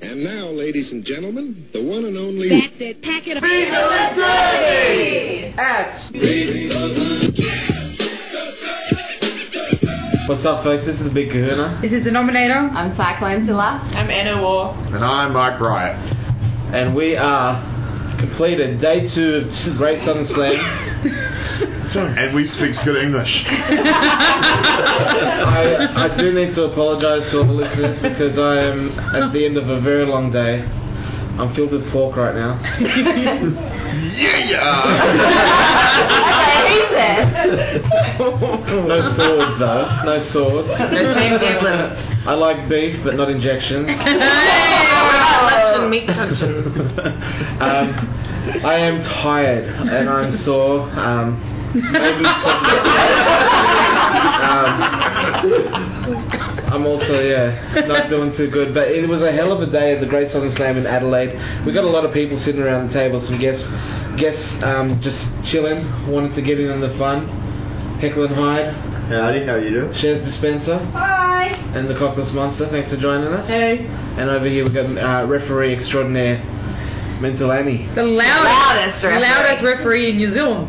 And now, ladies and gentlemen, the one and only. That's it. Pack it up. What's up, folks? This is the Big Kahuna, This is Denominator. I'm Cyclone Zilla. I'm Anna War. And I'm Mike Riot. and we are completed day two of Great Southern Slam. Sorry. And we speak good English. I, I do need to apologise to all the listeners because I am at the end of a very long day. I'm filled with pork right now. yeah! Okay, who's? No swords, though. No swords. Same Devlin. I like beef, but not injections. Luncheon, meat luncheon. um, I am tired and I'm sore. Um, maybe um, I'm also yeah not doing too good. But it was a hell of a day at the Great Southern Slam in Adelaide. We got a lot of people sitting around the table. Some guests, guests um, just chilling, wanted to get in on the fun. Heckle and Hyde, Howdy, how you doing? Shares Dispenser, Hi. and the Cockless Monster. Thanks for joining us. Hey. And over here we've got uh, referee extraordinaire, Mental Annie. The loudest, Loudest referee. loudest referee in New Zealand.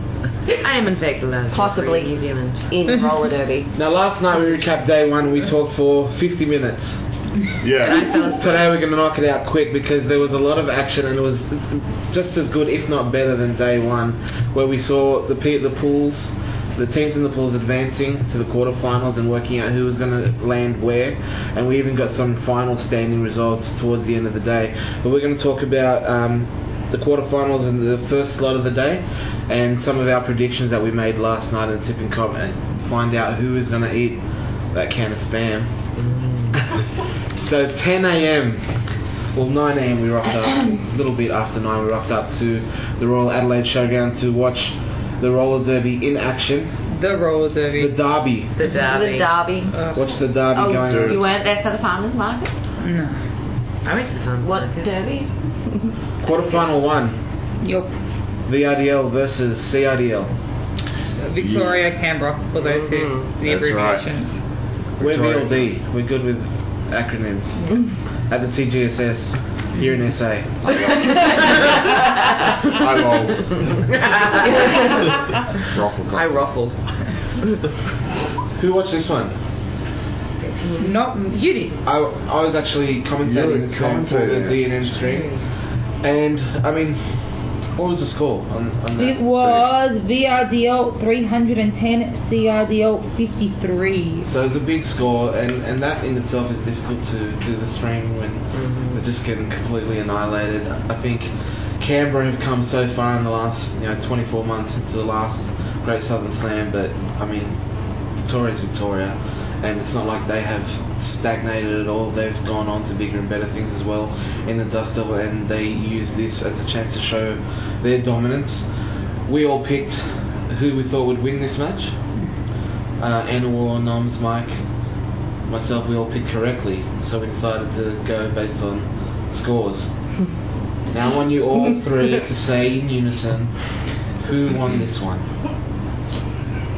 I am in fact the loudest Possibly. referee in New Zealand. In roller derby. Now, last night we recapped day one. We talked for 50 minutes. Yeah. Today we're going to knock it out quick because there was a lot of action and it was just as good, if not better, than day one, where we saw the pe- the pools, the teams in the pools advancing to the quarterfinals and working out who was going to land where, and we even got some final standing results towards the end of the day. But we're going to talk about. Um, the quarterfinals and the first slot of the day, and some of our predictions that we made last night in the tipping comp, and find out who is going to eat that can of spam. So 10 a.m. Well, 9 a.m. we rocked up. A little bit after 9 we rocked up to the Royal Adelaide Showground to watch the roller derby in action. The roller derby. The derby. The derby. The The derby. derby. Watch the derby Oh, going on? you on. weren't there for the farmers market? No. I went to the farm. What derby? Quarterfinal one. Yup. VRDL versus CRDL. Victoria, Canberra, for those who Mhm. the That's right. We're VLD. We're good with acronyms. At the TGSS here in SA. I lol. Ruffle I ruffled. Who watched this one? Not you did. I, I was actually commentating You were this game for the commentating. DNN stream, and I mean, what was the score on, on? It was VRDL 310, CRDL 53. So it was a big score, and, and that in itself is difficult to do the stream when mm-hmm. they're just getting completely annihilated. I think Canberra have come so far in the last you know 24 months since the last Great Southern Slam, but I mean Victoria's Victoria, and it's not like they have stagnated at all. They've gone on to bigger and better things as well in the Dust Devil, and they use this as a chance to show their dominance. We all picked who we thought would win this match uh, Anna War, Noms, Mike, myself, we all picked correctly, so we decided to go based on scores. now I want you all three to say in unison who won this one.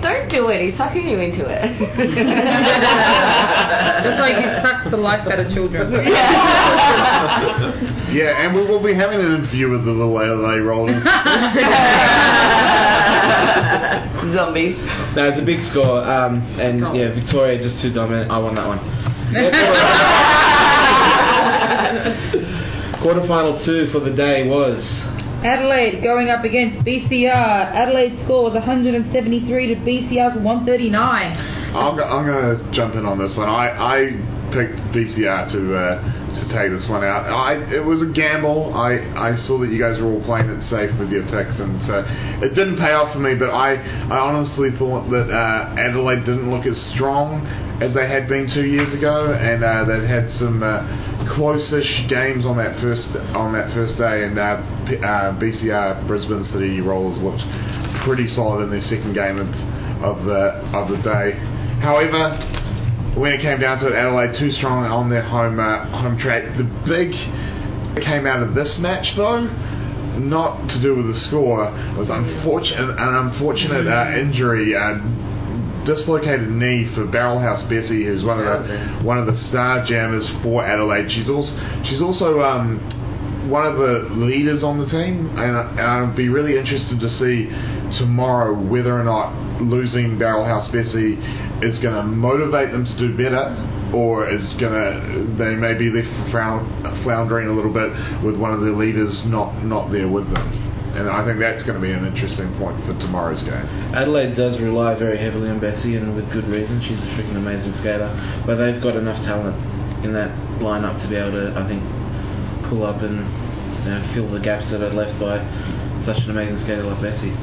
Don't do it. He's sucking you into it. Just like he sucks the life out of children. Yeah, and we will be having an interview with the little LA Rollers. Zombies. No, it's a big score, um, and yeah, Victoria just too dominant. I won that one. Quarterfinal two for the day was Adelaide going up against BCR. Adelaide's score was 173 to BCR's 139. I'm, I'm going to jump in on this one. I, I picked BCR to uh, to take this one out. I it was a gamble. I, I saw that you guys were all playing it safe with your picks, and so it didn't pay off for me. But I, I honestly thought that uh, Adelaide didn't look as strong as they had been two years ago, and uh, they'd had some uh, close-ish games on that first on that first day, and uh, P- uh, BCR Brisbane City Rollers looked pretty solid in their second game of, of the of the day. However, when it came down to it, Adelaide too strong on their home uh, home track. The big came out of this match though, not to do with the score, was unfortunate an unfortunate uh, injury. Uh, dislocated knee for Barrelhouse Bessie, who's one of the one of the star jammers for Adelaide. She's also she's also um, one of the leaders on the team, and, and I'd be really interested to see tomorrow whether or not losing Barrelhouse Bessie is going to motivate them to do better, or is going to they may be left floundering a little bit with one of their leaders not not there with them. And I think that's going to be an interesting point for tomorrow's game. Adelaide does rely very heavily on Bessie, and with good reason. She's a freaking amazing skater. But they've got enough talent in that lineup to be able to, I think, pull up and you know, fill the gaps that are left by such an amazing skater like Bessie.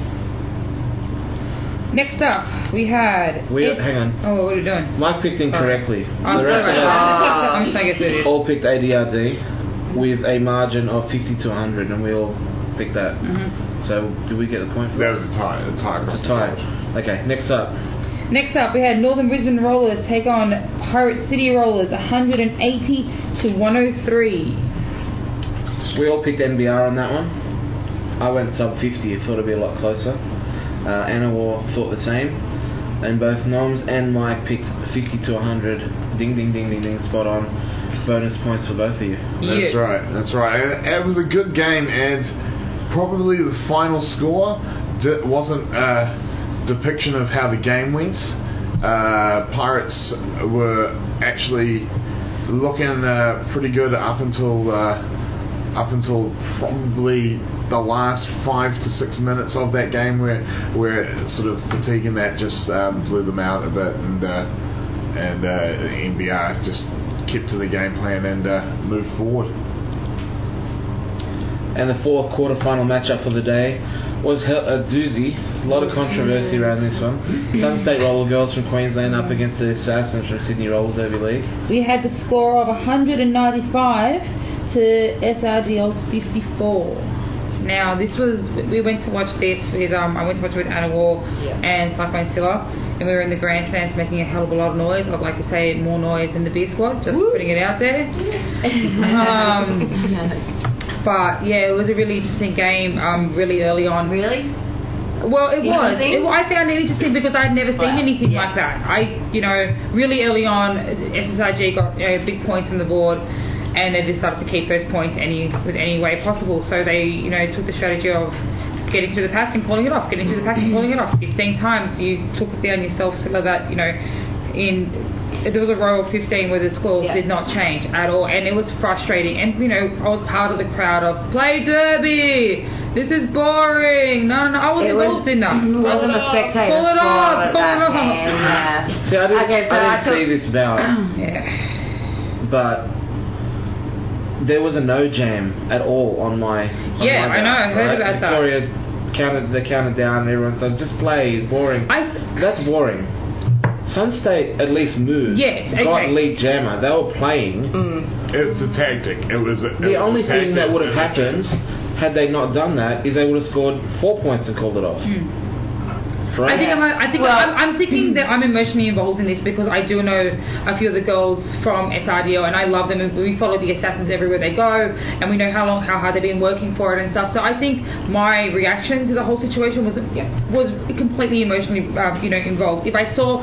Next up, we had. We Ed- hang on. Oh, what are you doing? Mike picked incorrectly. I'm the rest sorry. of us I'm just trying to get through this. all picked ADRD with a margin of 50 to 100, and we all picked that. Mm-hmm. So, do we get the point for That that? was a tie. A tie. across It's a tie. Okay, next up. Next up, we had Northern Brisbane Rollers take on Pirate City Rollers, 180 to 103. We all picked NBR on that one. I went sub 50. I thought it'd be a lot closer. Uh, Anna War thought the same. And both Noms and Mike picked 50 to 100. Ding, ding, ding, ding, ding. Spot on. Bonus points for both of you. That's Yeah. right. That's right. And it was a good game, and probably the final score wasn't a depiction of how the game went. Uh, Pirates were actually looking uh, pretty good up until uh, up until probably the last five to six minutes of that game, where where sort of fatigue that just um, blew them out a bit, and uh, and uh, NBR just kept to the game plan and uh, moved forward. And the fourth quarter final matchup for the day was a uh, doozy. A lot of controversy around this one. Sun State Roller Girls from Queensland up against the Assassins from Sydney Roller Derby League. We had the score of 195 to SRGL's 54. Now this was we went to watch this with um I went to watch it with Anna War Yeah. and Cyclone Zilla and we were in the grandstands making a hell of a lot of noise. I'd like to say more noise than the B squad, just putting it out there. um, but yeah, it was a really interesting game. Um, really early on. Really? Well, it was. It, I found it interesting because I'd never seen Wow. anything Yeah. like that. I, you know, really early on, SSRG got you know, big points on the board, and they decided to keep those points any with any way possible. So they, you know, took the strategy of getting through the pack and calling it off, getting through the pack and calling it off. 15 times you took it down yourself so that you know, in there was a row of 15 where the scores Yeah. did not change at all, and it was frustrating. And you know, I was part of the crowd of play derby. This is boring. No, no, no. I was It was- involved in that. I was on the spectator Pull it for off. Pull it off. yeah. See, I didn't, Okay, so I I didn't took- see this bout, Yeah. but there was a no jam at all on my. On Yeah, my I know, I heard right? about that. Victoria counted, they counted down, and everyone said, "Just play, boring." I That's boring. Sun State at least moved. Yes, Got okay. lead jammer. They were playing. Mm. It was a tactic. It was a, it The was only a thing that would have happened had they not done that is they would have scored four points and called it off. I Right? think I'm, I think Well- I'm, I'm thinking that I'm emotionally involved in this because I do know a few of the girls from SRDL and I love them and we follow the assassins everywhere they go and we know how long how hard they've been working for it and stuff. So I think my reaction to the whole situation was was completely emotionally uh, you know involved. If I saw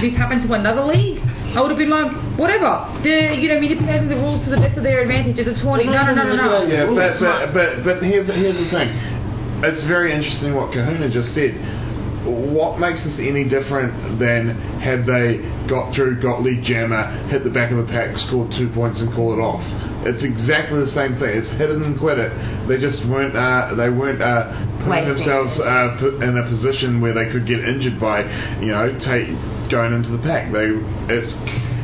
this happen to another league. I would have been like, whatever. The you know manipulating the rules to the best of their advantage is a twenty. No, no, no, no, no. Yeah, but, but but but here's here's the thing. It's very interesting what Kahuna just said. What makes this any different than had they got through, got lead jammer, hit the back of the pack, scored two points, and call it off? It's exactly the same thing. It's hit it and quit it. They just weren't. Uh, they weren't uh, putting Wasting themselves uh, in a position where they could get injured by, you know, take going into the pack. They it's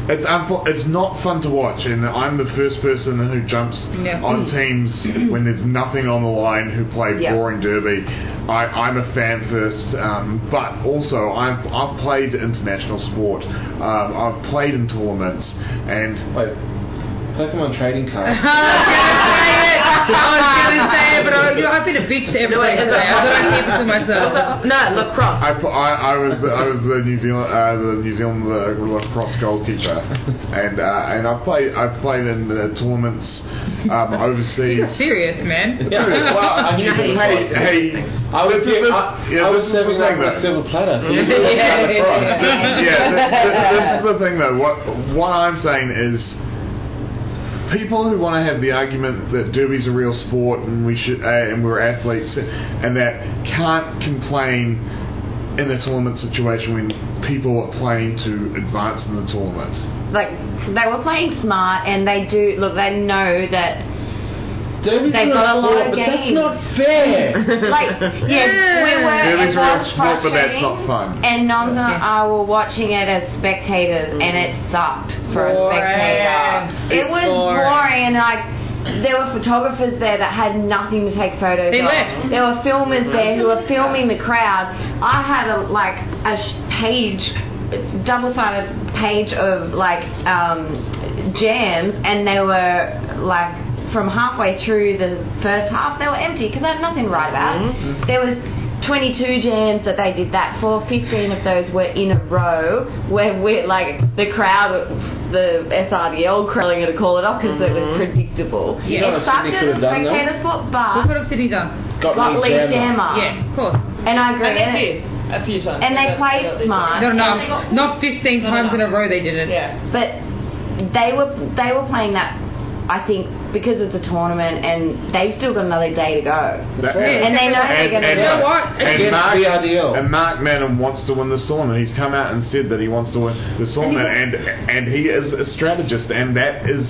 it's unfo- it's not fun to watch, and I'm the first person who jumps Yeah. on teams when there's nothing on the line who play Yeah. boring derby. I, I'm a fan first, um, but also I've I've played international sport. Um, I've played in tournaments, and Wait, Pokemon trading card. I was gonna say it, but I I, you know, I've been a bitch to everybody wait, today. I thought I'd keep it to myself. No, lacrosse. I, pu- I, I was the, I was the New Zealand uh, the New Zealand uh, lacrosse goalkeeper, and uh, and I've played I've played in uh, tournaments um, overseas. You're serious, man. Yeah. Well, I You know how hey, hey, I was, this is giv- the- I, yeah, I was serving thing, like a silver platter. yeah, this, this, this is the thing though. What what I'm saying is, people who want to have the argument that derby's a real sport and we should uh, and we're athletes and that can't complain in a tournament situation when people are playing to advance in the tournament. Like they were playing smart, and they do look. They know that Derby's They've got a lot sport, of but games. That's not fair. like yes, we were. Derby's it a real was sport, but that's frustrating, not fun. And Nonga and Yeah. I were watching it as spectators, and it sucked for a Boring. spectator. It was boring. boring, and like. There were photographers there that had nothing to take photos They of. left. There were filmers there who were filming the crowd. I had a like a page, double-sided page of like um, jams, and they were like from halfway through the first half, they were empty because I had nothing to write about. Mm-hmm. Mm-hmm. There was 22 jams that they did that for. 15 of those were in a row where we like the crowd, the SRDL crowding to call it off because it was mm-hmm. predictable. You know it what sucked Sydney as could a have done, though? spectator sport, What but could have City done? Got got Lee Lee Jammer. Jammer. Yeah, of course. And I agree. And and they it- a few times. And they got- played got smart. Not enough. Not 15 No, times no. in a row they did it. Yeah. But they were they were playing that. I think because it's a tournament and they've still got another day to go. That- And they know they're going to and, do You know it. what? and Against Mark, the and Mark Madden wants to win this tournament. He's come out and said that he wants to win this tournament, and and he is a strategist, and that is,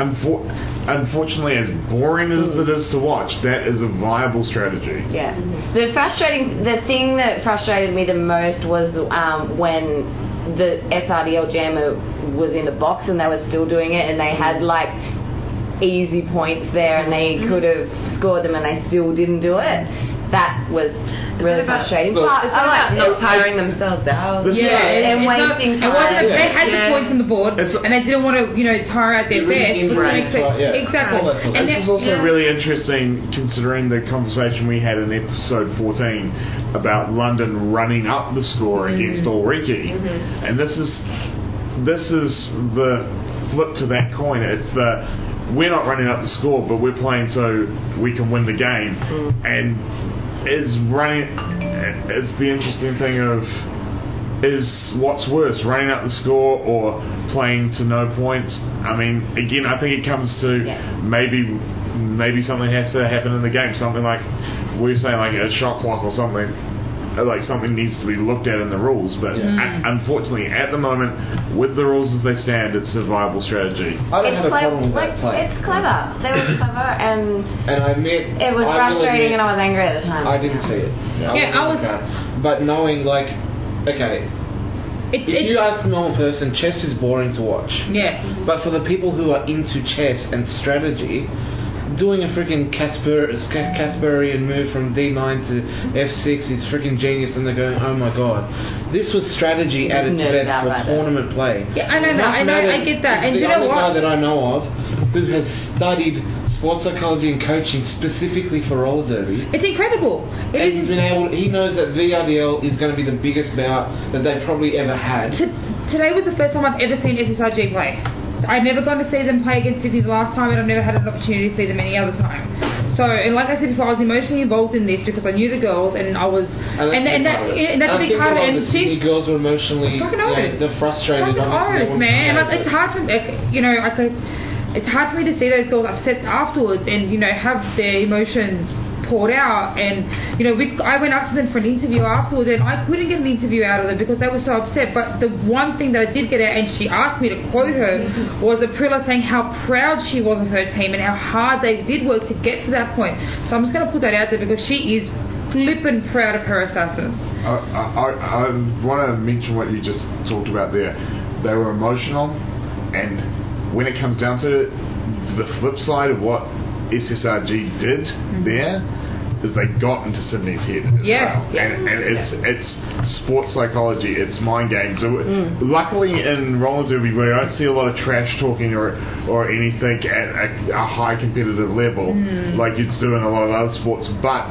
unfor- unfortunately, as boring as it is to watch, that is a viable strategy. Yeah. The frustrating, the thing that frustrated me the most was um, when the SRDL jammer was in the box and they were still doing it and they had like easy points there and they mm-hmm. could have scored them and they still didn't do it. That was really about- frustrating. look, but It's I not like about not tiring themselves out. This- Yeah, And it's not, wasting it wasn't. time. They had Yeah. the points on the board, It's- and they didn't want to, you know, tire out their It really best. but embraced, it makes it- right, yeah. Exactly. All that sort of- And This is also yeah. really interesting considering the conversation we had in episode 14 about London running up the score mm-hmm. against Ulriki. Mm-hmm. And this is this is the flip to that coin. It's the we're not running up the score, but we're playing so we can win the game. Mm. And is running it's the interesting thing of is what's worse, running up the score or playing to no points? I mean, again, I think it comes to Yeah. maybe maybe something has to happen in the game, something like we are saying, like a shot clock or something. Uh, Like something needs to be looked at in the rules, but Yeah. un- unfortunately, at the moment, with the rules as they stand, it's a viable strategy. I don't it's, have a clever, problem with like, that play. it's clever. They were clever and And I admit it was I frustrating admit, and I was angry at the time. I didn't see it. I Yeah, wasn't I was- But knowing, like, okay, It's, if it's, you ask a normal person, chess is boring to watch. yeah. But for the people who are into chess and strategy, doing a freaking Casper, Casperian move from D9 to F6 is freaking genius, and they're going, oh my god. This was strategy at its best for right tournament play. Yeah, I know that. I know. I get that. And the you know only guy what? that I know of who has studied sports psychology and coaching specifically for roller derby. It's incredible. It And he's been able. He knows that VRDL is going to be the biggest bout that they've probably ever had. T- today was the first time I've ever seen SSRG play. I've never gone to see them play against Sydney the last time, and I've never had an opportunity to see them any other time. So, and like I said before, I was emotionally involved in this because I knew the girls, and I was, And and, and, that, part of it. and that's a big part of it. And the Sydney girls were emotionally. Fucking oath. they're frustrated. Fucking oath, man. Like, it's hard for like, you know, like I, it's hard for me to see those girls upset afterwards, and you know, have their emotions poured out. And you know, we, I went up to them for an interview afterwards, and I couldn't get an interview out of them because they were so upset. But the one thing that I did get out, and she asked me to quote her, was Aprilla saying how proud she was of her team and how hard they did work to get to that point. So I'm just going to put that out there because she is flippin' proud of her assassins. I, I, I want to mention what you just talked about there. They were emotional, and when it comes down to it, the flip side of what SSRG did mm-hmm. there, is they got into Sydney's head Yeah. well. And, and it's it's sports psychology, it's mind games. So mm. luckily in roller derby we don't see a lot of trash talking or or anything at a, a high competitive level mm. like you'd do in a lot of other sports, but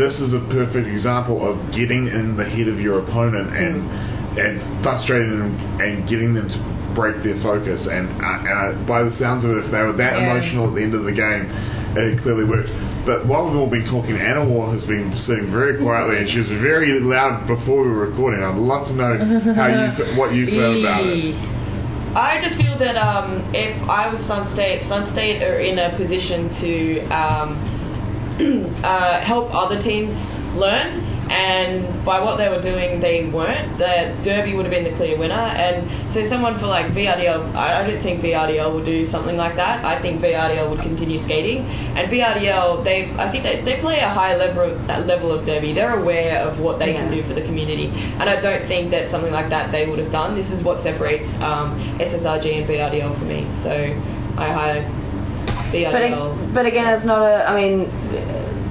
this is a perfect example of getting in the head of your opponent and mm. and frustrating them and getting them to break their focus. And, uh, uh, by the sounds of it, if they were that Yeah. emotional at the end of the game, it clearly worked. But while we've all been talking, Anna War has been sitting very quietly, and she was very loud before we were recording. I'd love to know how you what you felt about it. I just feel that um, if I was Sun State, Sun State are in a position to um, uh, help other teams learn. And by what they were doing, they weren't. The Derby would have been the clear winner. And so, someone for like VRDL, I, I don't think VRDL will do something like that. I think VRDL would continue skating. And VRDL, they, I think they, they play a high level uh, level of Derby. They're aware of what they can do for the community. And I don't think that something like that they would have done. This is what separates um, SSRG and VRDL for me. So I hire But, VRDL. ag- but again, it's not a. I mean,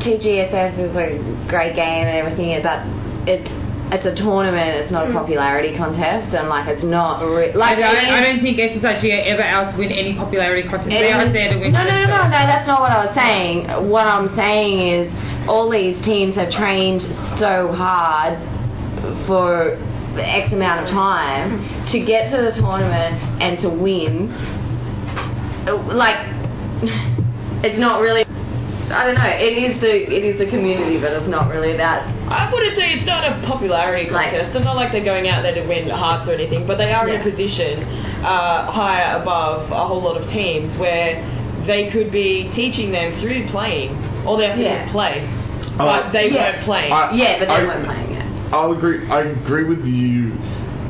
TGSS is a great game and everything, but it's it's a tournament. It's not a hmm. popularity contest, and like it's not re- I like don't, I don't think SSRG ever else win any popularity contest. They are there to win. No, no, no, no, no, that's not what I was saying. What I'm saying is all these teams have trained so hard for X amount of time to get to the tournament and to win. Like, it's not really. I don't know. It is the it is the community, but it's not really that. I wouldn't say it's not a popularity Like- contest. it's not like they're going out there to win hearts or anything, but they are in Yeah. a position uh, higher above a whole lot of teams where they could be teaching them through playing. All they have to do Yeah. is play. Oh, But they yeah. weren't playing. I- Yeah, but they I- weren't playing yet. I'll agree. I agree with you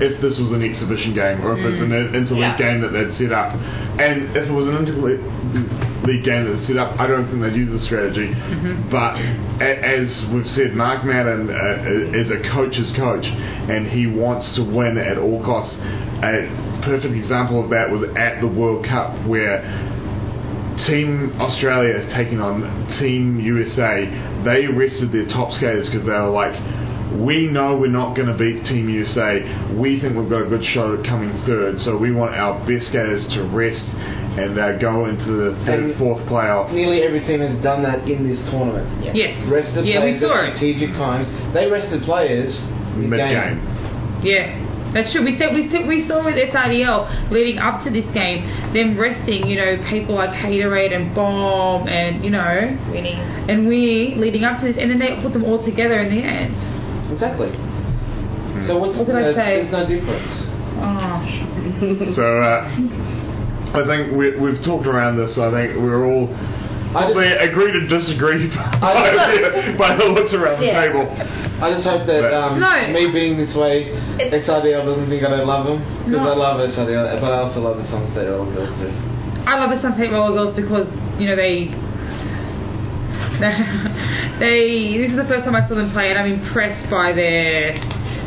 if this was an exhibition game or if it's an interleague Yeah. game that they'd set up. And if it was an interleague game that's set up, I don't think they'd use the strategy. But a- as we've said, Mark Madden uh, is a coach's coach and he wants to win at all costs. A perfect example of that was at the World Cup where Team Australia taking on Team USA, they arrested their top skaters because they were like, we know we're not going to beat Team USA. We think we've got a good shot at coming third, so we want our best skaters to rest and uh, go into the third, And- fourth playoff. Nearly every team has done that in this tournament. Yes. Rested Yeah, we players saw at it. strategic times. They rested players Mid-game. Yeah, that's true. We said we said, we saw with SRDL leading up to this game them resting, you know, people like Haterade and Bomb and you know, Winning. and we leading up to this, and then they put them all together in the end. Exactly. So what's What did I say? There's no difference. Oh, So uh, I think we, we've talked around this. I think we're all I just, probably agree to disagree by, I- the, by the looks around the Yeah. table. I just hope that But- um, No. me being this way, It's- SRDL doesn't think I don't love them because No. I love SRDL, but I also love the Sun State Roller Girls too. I love the Sun State Roller Girls because you know they. They. This is the first time I saw them play, and I'm impressed by their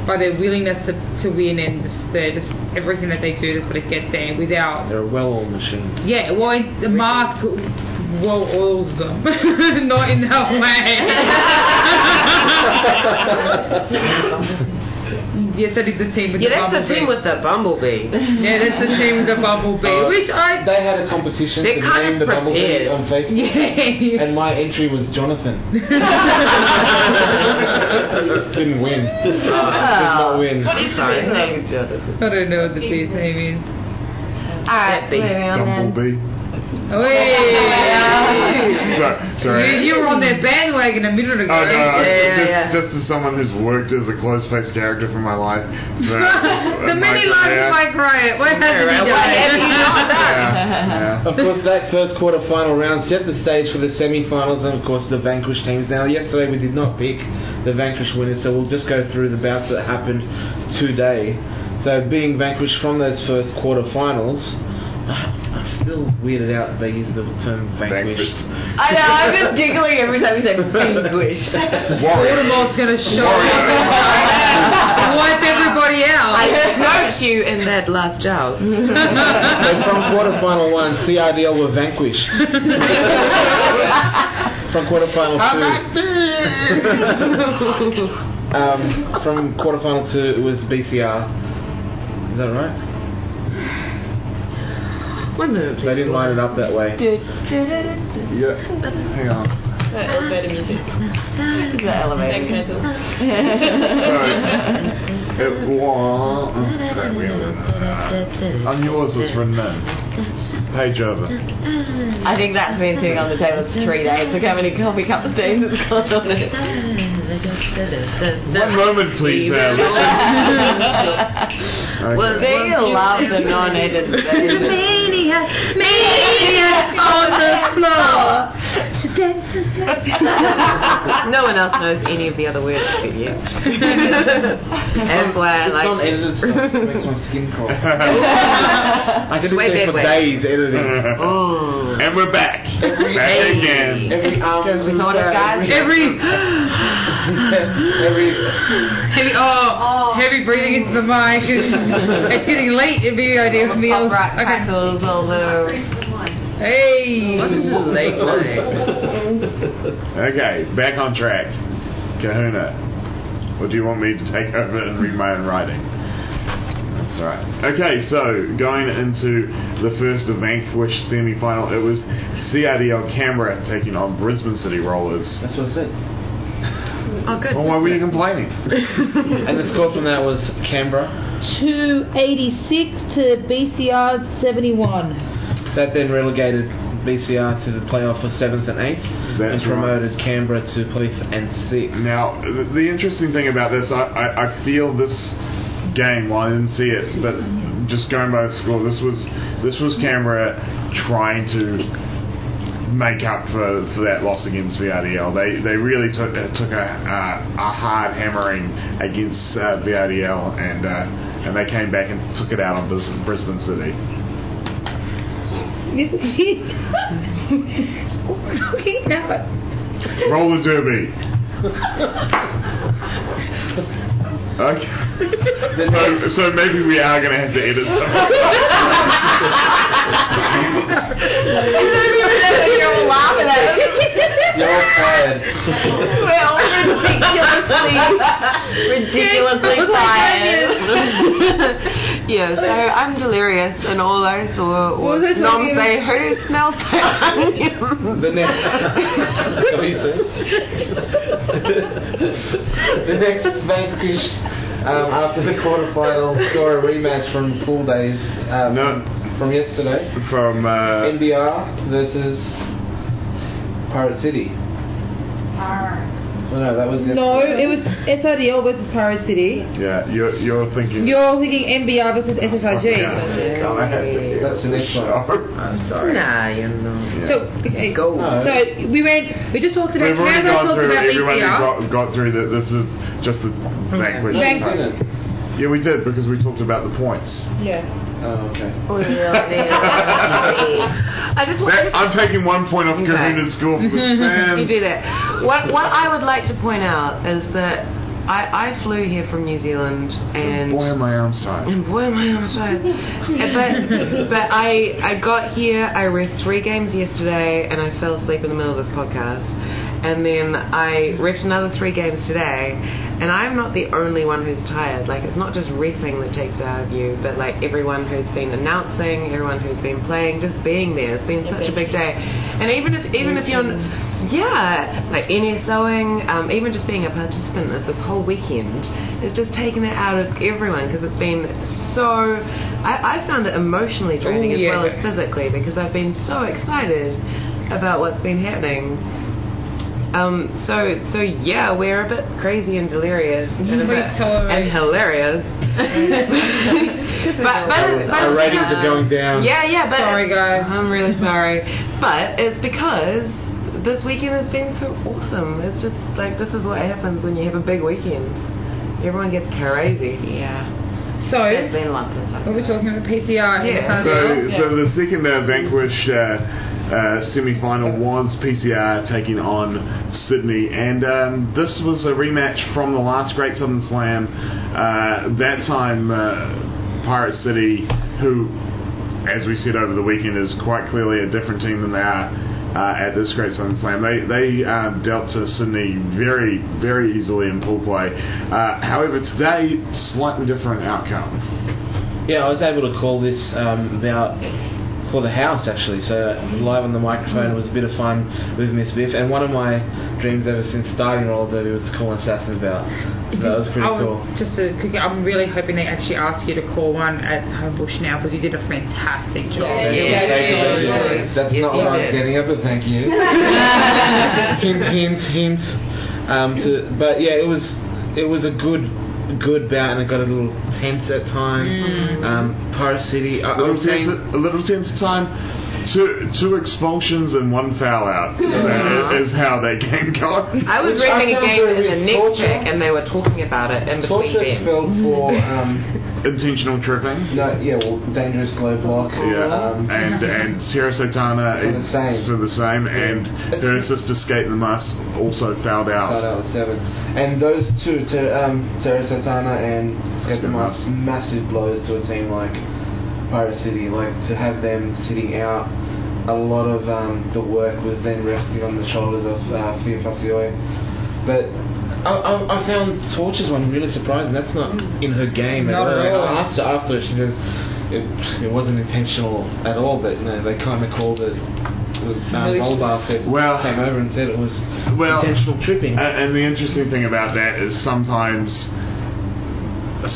by their willingness to, to win and just their just everything that they do to sort of get there without They're a well-oiled machine. Yeah, well, it, Mark well oils them, not in that way. yes, that is the team with Yeah, the that's the bumblebee. team with the bumblebee. yeah, that's the team with the bumblebee, Uh, which I They had a competition They're to kind name of the Bumblebee prepared. on Facebook, yeah. and my entry was Jonathan. Didn't win. Did not win. What is the Sorry. name? I don't know what the bee's name is. Alright, Big moving on then. Bumblebee. Hey. Sorry. You, you were on that bandwagon a minute ago. Oh no! Yeah, just, yeah, yeah. just as someone who's worked as a close-faced character for my life, for, the many lives career, of Mike Riot. What has he right. done? Have you done? Yeah, yeah. Of course, that first quarter-final round set the stage for the semi-finals and, of course, the vanquished teams. Now, yesterday we did not pick the vanquished winners, so we'll just go through the bouts that happened today. So, being vanquished from those first quarter-finals, I'm still weirded out that they use the term vanquished. Vanquished. I know, I'm just giggling every time you say vanquished. Warrior. Baltimore's going to show up. Wipe everybody yeah. I smoked you in that last joust. So from quarterfinal one, CRDL were vanquished. from quarterfinal two. um, from quarterfinal two, it was BCR. Is that right? One minute, They didn't line it up that way. Yeah. Hang on. The elevator music. The elevator. Thanks, Mental. So, it was. On yours was written in. Page over. I think that's been sitting on the table for three days. Look how many coffee cup of days it's gone on it. One moment, please, Alice. Well, Okay. they love the non-edited version. Maniac, maniac on the floor. She dances like No one else knows any of the other words but you. That's why I It's like. non-edited stuff makes my skin crawl. I could Way sit there for days editing. Mm. and we're back. Back again. Every arm we thought it, guys? Every every heavy, oh, heavy breathing into the mic. It's, it's getting late. It'd be ideal for meals. Pop rock Okay. Crackles, although Hey. Late night. Okay, back on track. Kahuna. Or do you want me to take over and read my own writing? That's alright. Okay, so going into the first Vanquish semi final, it was CRDL Canberra taking on Brisbane City Rollers. That's what I said. Oh, good. Well, why were you complaining? And the score from that was Canberra. 286 to BCR 71. That then relegated BCR to the playoff for seventh and eighth, That's and promoted Canberra to fifth and sixth. Now, the, the interesting thing about this, I, I, I feel this game. Well, I didn't see it, but just going by the score, this was this was Canberra trying to make up for, for that loss against VRDL. They they really took took a a, a hard hammering against uh, VRDL, and uh, and they came back and took it out on Bris- Brisbane City. This is What are we talking about? Roll the derby. Okay. So, so maybe we are going to have to edit some. you're all laughing at it. You're all. We're all ridiculously, ridiculously tired. yeah, so I'm delirious and all I saw or was I nom talking say who smells like onion. The next, what you say? the next vanquish um, after the quarterfinal saw a rematch from pool days um, No. From yesterday. From uh, NBR versus Pirate City. Well, no, that was No, it was SRDL versus Pirate City. yeah, you're you're thinking. You're thinking NBR versus SSRG. Yeah, I have to edit That's the this next one. I'm sorry. Nah, you know. Yeah. So, okay. Go. No. So we went. We just talked about We've already gone Talked through about everyone who BCR. got, got through that. This is just the vanquish. No, we Vanquish. didn't. Yeah, we did because we talked about the points. Yeah. Oh, okay. I just want That, I'm taking one point off Okay. Kahuna's score for this man. you do that. What what I would like to point out is that I, I flew here from New Zealand and Boy, are my arms tired. and boy am I on tired. but but I I got here, I refed three games yesterday and I fell asleep in the middle of this podcast. And then I refed another three games today and I'm not the only one who's tired. Like it's not just refing that takes it out of you, but like everyone who's been announcing, everyone who's been playing, just being there. It's been such a big day. And even if even if you're yeah, like NSOing, um, even just being a participant of this whole weekend, it's just taken it out of everyone because it's been so. I, I found it emotionally draining Oh, as well as physically because I've been so excited about what's been happening. Um, so so yeah, we're a bit crazy and delirious and, a bit, and hilarious. but, but, Our, but our ratings because- are going down. yeah, yeah, but Sorry, guys. I'm really sorry, but it's because this weekend has been so awesome. It's just like this is what happens when you have a big weekend. Everyone gets crazy. Yeah. So It's been like this. what are we talking about? PCR Yeah. So, SRDL. so the second uh, vanquish uh, uh, semi-final was PCR taking on Sydney, and um, this was a rematch from the last Great Southern Slam. Uh, that time, uh, Pirate City, who, as we said over the weekend, is quite clearly a different team than they are. Uh, at this Great Southern Slam, they they um, dealt to Sydney very very easily in pool play. Uh, however, today slightly different outcome. Yeah, I was able to call this um, about for the house actually. So live on the microphone was a bit of fun with Miss Biff, and one of my dreams ever since starting roller derby was to call an assassin bout. So that was pretty I cool. Just a quick, I'm really hoping they actually ask you to call one at Homebush now because you did a fantastic job. Thank you. Yeah, yeah, yeah. That's not what I was getting at, but thank you. hint, hint, hint. Um, to, but yeah, it was it was a good good bout, and it got a little tense at times. Um, Pirate City. I, I A little tense, a little tense at time. Two, two expulsions and one foul out uh, is how that game got. I was Which reading a game in the weird. next check, and they were talking about it in between Torture bets. spelled for um, Intentional tripping. no, yeah, well, dangerous low block. Yeah, Um, and and Sarah Sotana For the is same. for the same, and her sister Skate the Muss also fouled out. That was seven. And those two, to um, Terra Satana and Skate the Mas, massive blows to a team like Pirate City. Like to have them sitting out, a lot of um, the work was then resting on the shoulders of uh, Fia Fasioi. But I, I, I found Torches one really surprising. That's not in her game Not at all. at. I asked her after, she says it, it wasn't intentional at all, but you know, they kind of called it. Um, Really? Said, Well- came over and said it was Well, intentional tripping. A- And the interesting thing about that is sometimes,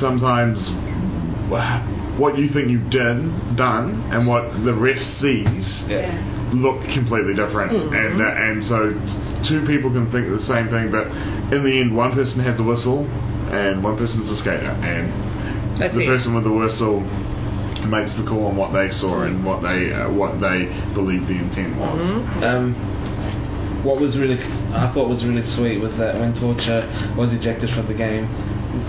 sometimes wha- what you think you've done, done, and what the ref sees yeah. look completely different, and uh, and so two people can think the same thing, but in the end, one person has the whistle, and one person's the skater, and That's the it. person with the whistle makes the call on what they saw and what they uh, what they believe the intent was. Um, what was really, I thought was really sweet was that when Torture was ejected from the game,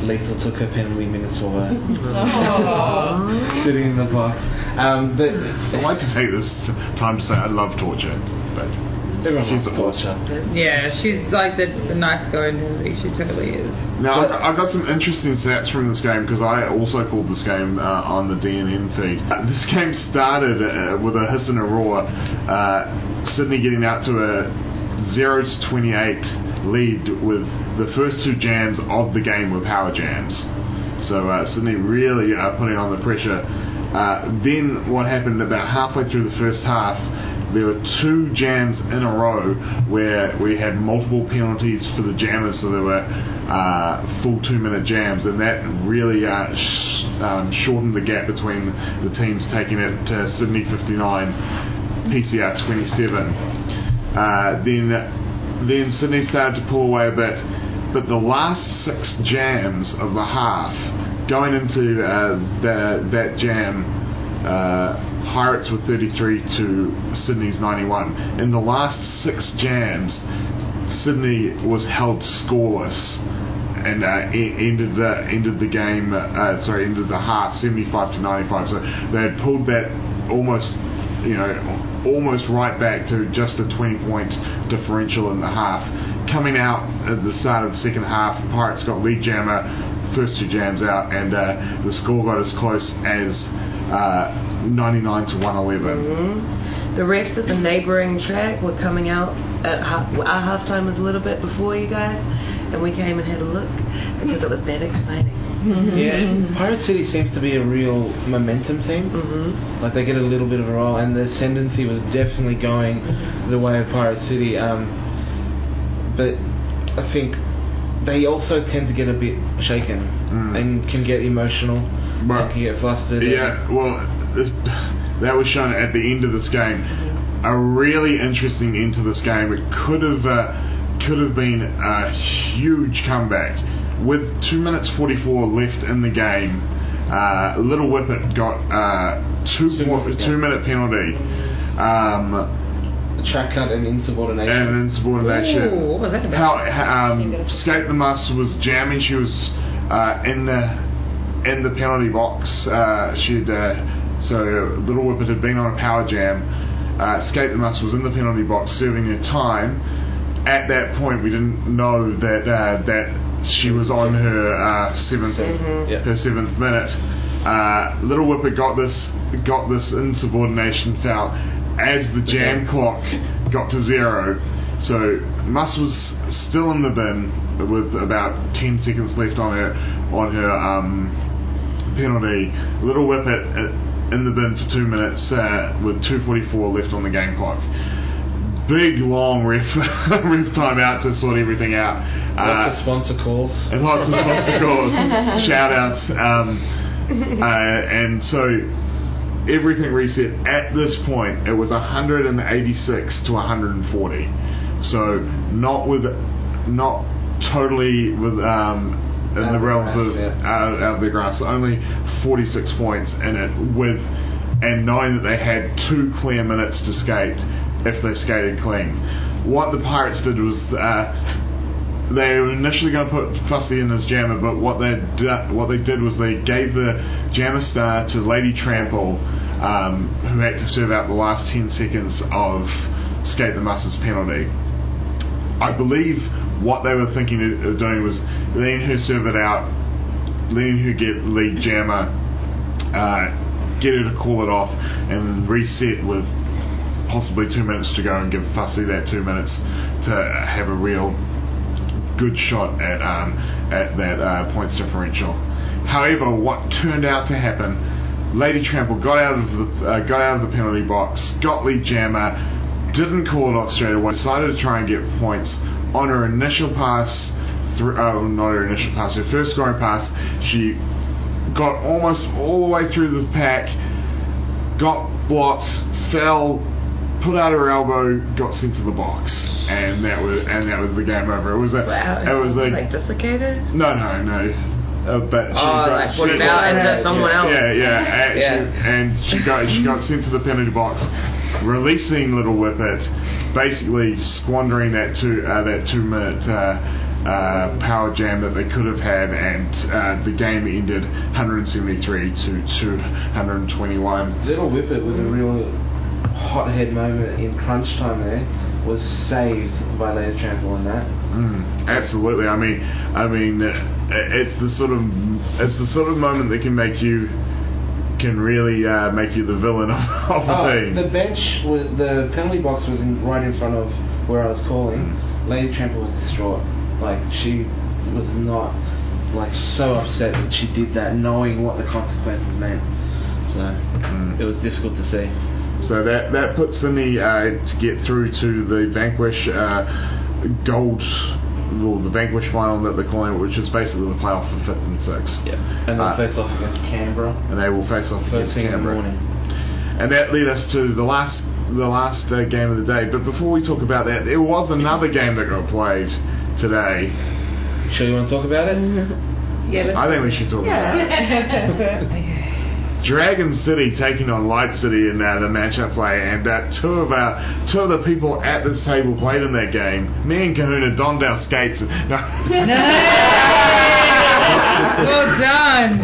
Lethal took her penalty minutes for her, sitting in the box. Um, but I'd like to take this time to say I love torture, but everyone She's a- Torture. Yeah, she's like the, the nice girl in the movie. She totally is. Now, I, I got some interesting stats from this game because I also called this game uh, on the DNN feed. Uh, this game started uh, with a hiss and a roar, uh, Sydney getting out to a 0 to 28 lead with the first two jams of the game were power jams. So uh, Sydney really uh, putting on the pressure. Uh, then what happened about halfway through the first half, there were two jams in a row where we had multiple penalties for the jammers, so there were uh, full two-minute jams, and that really uh, sh- um, shortened the gap between the teams, taking it to Sydney 59, PCR 27. Uh, then, then Sydney started to pull away a bit, but the last six jams of the half, going into uh, the, that jam, uh, Pirates were 33 to Sydney's 91. In the last six jams, Sydney was held scoreless and uh, e- ended the ended the game. Uh, sorry, ended the half 75 to 95. So they had pulled that almost, you know, almost right back to just a 20 point differential in the half. Coming out at the start of the second half, Pirates got lead jammer, first two jams out, and uh, the score got as close as uh, 99 to 111. The refs at the neighbouring track were coming out at half, our halftime was a little bit before you guys, and we came and had a look because it was that exciting. Yeah, Pirate City seems to be a real momentum team. hmm Like they get a little bit of a roll, and the ascendancy was definitely going the way of Pirate City. Um, but I think they also tend to get a bit shaken Mm. and can get emotional Right. and can get flustered. Yeah, well, that was shown at the end of this game. A really interesting end to this game. It could have uh, could have been a huge comeback. With two minutes forty four left in the game, uh, Little Whippet got uh, two Two po- minute, two minute penalty. Um, track cut and insubordination. and insubordination. Ooh, what was that about? How um, Skate the Master was jamming. She was uh, in the in the penalty box. Uh, she'd uh, so Little Whippet had been on a power jam. uh, Skate the Muss was in the penalty box serving her time. At that point, we didn't know that uh, that she was on her uh, 7th Yeah. her seventh minute. Uh, Little Whippet got this got this insubordination foul as the jam clock got to zero. So Muss was still in the bin with about ten seconds left on her on her um, penalty. Little Whippet uh, in the bin for two minutes uh, with 2:44 left on the game clock. Big long ref ref timeout to sort everything out. Lots Uh, of sponsor calls. and lots of sponsor calls, shout outs. Um, uh, and so everything reset. At this point, it was 186 to 140. So not with, not totally with um, in Out the of the realms of yeah. out, out of the grasp. Only 46 points in it with, and knowing that they had two clear minutes to skate if they skated clean. What the Pirates did was. Uh, they were initially going to put Fussy in as jammer, but what they what they did was they gave the jammer star to Lady Trample, um, who had to serve out the last ten seconds of Skate the Mus's penalty. I believe what they were thinking of of doing was letting her serve it out, letting her get lead jammer, uh, get her to call it off, and reset with possibly two minutes to go and give Fussy that two minutes to have a real good shot at um, at that uh, points differential. However, what turned out to happen, Lady Trample got out of the uh, got out of the penalty box, got lead jammer, didn't call it off straight away, decided to try and get points on her initial pass. Oh, not her initial pass, her first scoring pass. She got almost all the way through the pack, got blocked, fell, put out her elbow, got sent to the box, and that was and that was the game over. It was a, Wow. it was like, like dislocated. no, no, no. Uh, but she Oh, got like put it she- out and Yeah, someone yeah. else. yeah, yeah, and, Yeah. She, and she got she got sent to the penalty box, releasing Little Whippet, basically squandering that two uh, that two minute uh, uh, power jam that they could have had, and uh, the game ended 173 to 221. Little Whippet with a real hothead moment in crunch time there. Was saved by Lady Trample in that. Mm, absolutely. I mean, I mean, uh, it's the sort of it's the sort of moment that can make you can really uh, make you the villain of, of the Oh, team. the bench was the penalty box was in, right in front of where I was calling. Mm. Lady Trample was distraught. Like she was not like so upset that she did that, knowing what the consequences meant. So Mm. it was difficult to see. So that that puts in the uh, to get through to the Vanquish uh, Gold, well, the Vanquish final that they're calling, it, which is basically the playoff for fifth and sixth. Yeah, and they'll Uh, face off against Canberra And they will face off first against thing in the Canberra. morning. And that led us to the last the last uh, game of the day. But before we talk about that, there was another game that got played today. Sure, you want to talk about it? Yeah, I think we should talk about it. Dragon City taking on Light City in uh, the matchup play, and uh, two of our two of the people at this table played in that game. Me and Kahuna donned our skates. No. well done.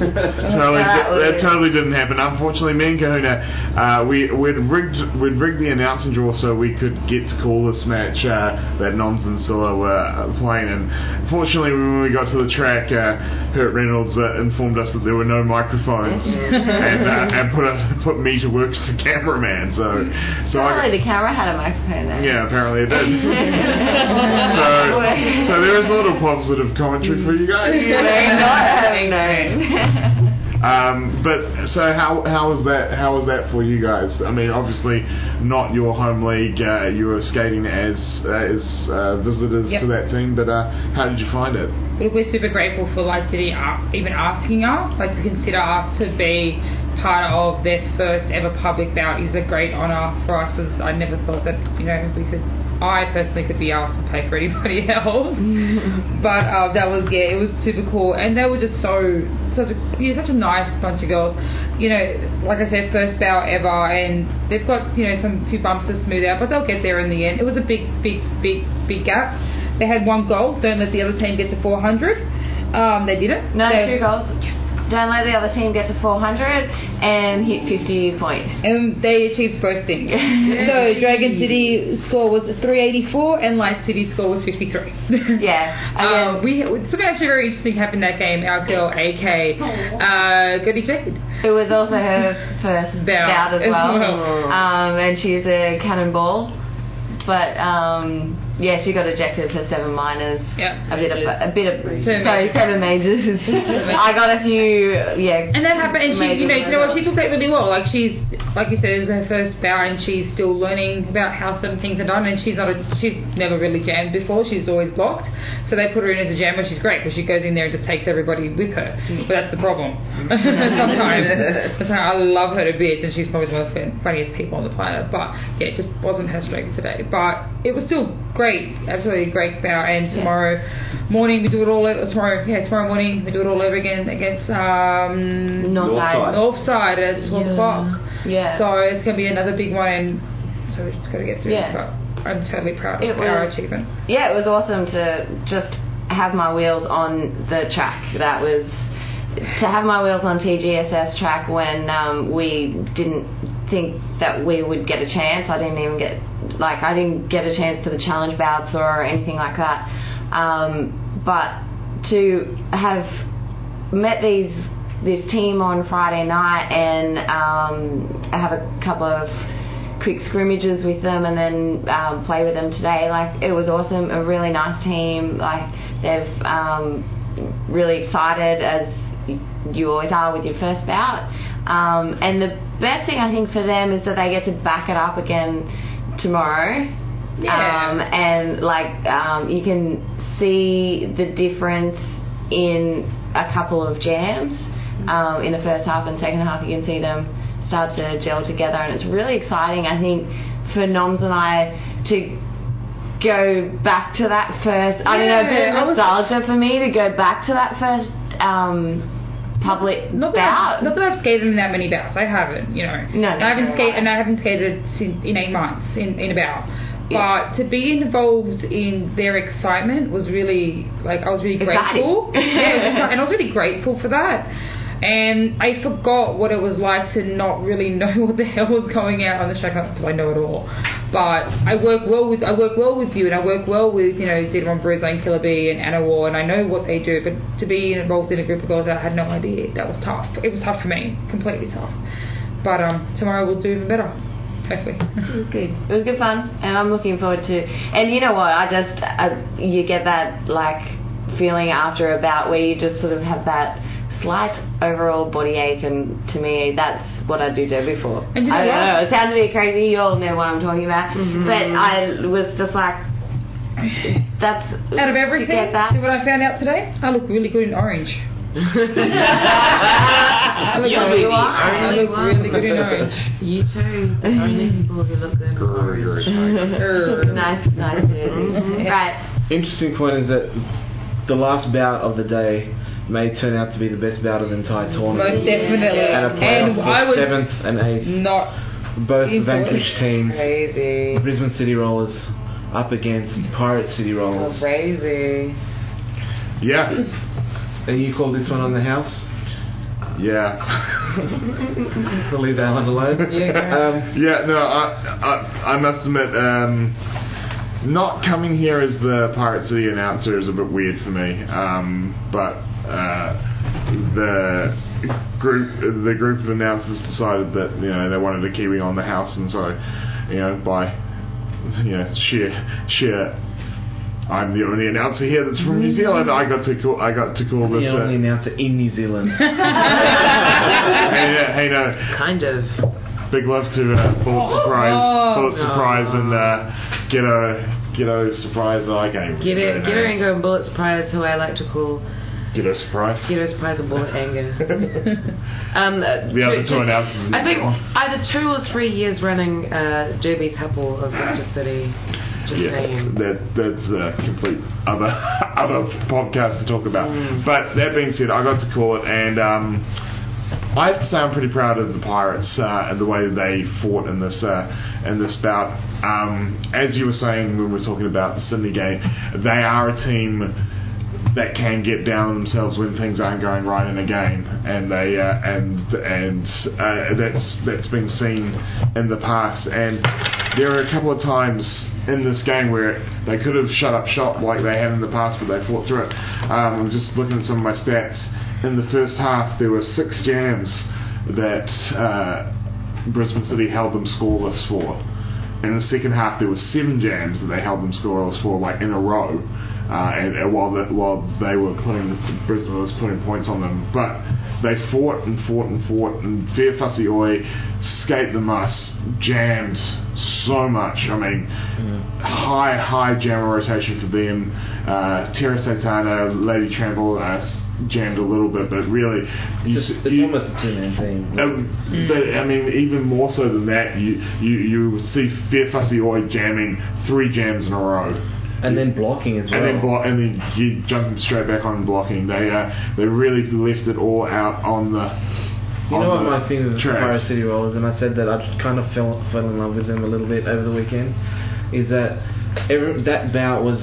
totally, that totally didn't happen. Unfortunately, me and Kahuna, uh, we we'd rigged we'd rigged the announcing draw so we could get to call this match uh, that Noms and Zilla were uh, playing. And fortunately, when we got to the track, uh, Hurt Reynolds uh, informed us that there were no microphones and uh, and put a, put me to work as the cameraman. So so I. Apparently the camera had a microphone there. Yeah, apparently it did. so, so there is a little positive commentary for you guys. You may not have known. Um, but so how how was that? How was that for you guys? I mean, obviously not your home league. Uh, you were skating as uh, as uh, visitors Yep. to that team. But uh, how did you find it? Look, we're super grateful for Light City even asking us, like to consider us to be part of their first ever public bout is a great honour for us because I never thought that, you know, we could, I personally could be asked to pay for anybody else. but uh, that was, yeah, it was super cool. And they were just so, such a, yeah, such a nice bunch of girls. You know, like I said, first bout ever and they've got, you know, some few bumps to smooth out, but they'll get there in the end. It was a big, big, big, big gap. They had one goal. Don't let the other team get to 400. Um, they didn't. No, They- two goals. Don't let the other team get to 400 and hit 50 points. And they achieved both things. so Dragon City score was 384 and Light City score was 53. Yeah. Um, we something actually very interesting happened that game. Our girl AK uh, got ejected. it was also her first Bout bout, as as well. well. Um, and she's a cannonball. But um, yeah, she got ejected for seven minors. Yeah. A bit of a bit of Seven sorry, majors. seven majors. I got a few yeah. And that happened, and she, you know, you know what? She took that really well. Like she's, like you said, it was her first bout, and she's still learning about how certain things are done. And she's not, a, she's never really jammed before. She's always blocked. So they put her in as a jammer. She's great because she goes in there and just takes everybody with her. Mm. But that's the problem. Mm. Sometimes, That's I love her to bits, and she's probably one of the funniest people on the planet. But yeah, it just wasn't her strength today. But it was still great, absolutely great bout. And tomorrow morning we do it all. Over, tomorrow, yeah, tomorrow morning we do it all over again against um, Northside. Northside at 12 Yeah. o'clock. Yeah. So it's going to be another big one, and so we've just got to get through Yeah. this. But I'm totally proud of It our was- achievement. yeah, it was awesome to just have my wheels on the track. That was to have my wheels on TGSS track when um, we didn't think that we would get a chance. I didn't even get like I didn't get a chance for the challenge bouts or anything like that. Um, but to have met these this team on Friday night and um, have a couple of quick scrimmages with them and then um, play with them today. Like it was awesome, a really nice team. Like they've um, really excited as you always are with your first bout. Um, and the best thing I think for them is that they get to back it up again tomorrow. Yeah. Um, and like um, you can see the difference in a couple of jams um, in the first half and second half. You can see them start to gel together, and it's really exciting. I think for Noms and I to go back to that first. I don't know, a bit Yeah, of was- nostalgia for me to go back to that first um, public Not that. I've, not that I've skated in that many bouts. I haven't, you know. No, no I haven't no, skated, and I haven't skated since, in eight months in, in a bout. Yeah. But to be involved in their excitement was really like I was really grateful. yeah, it was exci- and I was really grateful for that. And I forgot what it was like to not really know what the hell was going out on the track because I know it all. But I work well with I work well with you, and I work well with you know Didron Bruza and Killer B and Anna War, and I know what they do. But to be involved in a group of girls that I had no idea, that was tough. It was tough for me, completely tough. But um, tomorrow we'll do even better, hopefully. It was good. It was good fun, and I'm looking forward to. And you know what? I just uh, you get that like feeling after a bout where you just sort of have that slight overall body ache, and to me, that's what I do Derby for. And I don't know. It sounds a bit crazy. You all know what I'm talking about, mm-hmm. but I was just like, that's Out of everything, get that. see what I found out today? I look really good in orange. I look, You'll really, be the I look really good in orange. You too. The only people who look good in orange. Err. nice, nice jersey. Right. Interesting point is that the last bout of the day may turn out to be the best bout of the entire tournament. Most definitely. And a playoff And for I was seventh and eighth. not Both vanquished teams. Crazy. Brisbane City Rollers up against Pirate City Rollers. Crazy. Yeah, And you call this one on the house? yeah. We'll leave that one alone. Yeah. Um, Yeah, no, I, I, I must admit, um, not coming here as the Pirate City announcer is a bit weird for me. Um, but the group, the group of announcers decided that you know they wanted a Kiwi on the house, and so you know by you know sheer sheer. I'm the only announcer here that's from New Zealand. I got to call. I got to call this. the uh, only announcer in New Zealand. hey, no, hey, no, Kind of. Big love to uh, Bullet Surprise, Oh. Bullet Surprise, and uh, Ghetto Ghetto Surprise. I can't even Get remember it, get her names. anger and bullet surprise, who I like to call Ghetto Surprise. get her surprise and bullet anger. um, uh, The other two announcers I think either two or three years running, uh, Derby's couple of Victor City. Just Yeah, saying. that that's a complete other other podcast to talk about. Mm. But that being said, I got to call it, and um, I have to say I'm pretty proud of the Pirates uh, and the way they fought in this uh, in this bout. Um, as you were saying when we were talking about the Sydney game, they are a team that can get down themselves when things aren't going right in a game, and they uh, and and uh, that's that's been seen in the past. And there were a couple of times in this game where they could have shut up shop like they had in the past, but they fought through it. Um, I'm just looking at some of my stats. In the first half, there were six jams that uh, Brisbane City held them scoreless for. In the second half, there were seven jams that they held them scoreless for, like in a row. Uh, and, and while the, while they were putting Brisbane was putting points on them, but they fought and fought and fought, and Fair Fussy Oi, Skate the Muss, jammed so much. I mean, high high jam rotation for them. Uh, Terra Satana, Lady Trample uh, jammed a little bit, but really, you, It's, it's you- almost a two-man thing. but I mean, even more so than that, you you you see Fair Fussy Oi jamming three jams in a row, and then blocking as well. and then blo- and then you jumping straight back on blocking. They uh, they really left it all out on the. You on know what my thing with. Pirate City Rollers, and I said that I just kind of fell fell in love with them a little bit over the weekend, is that every, that bout was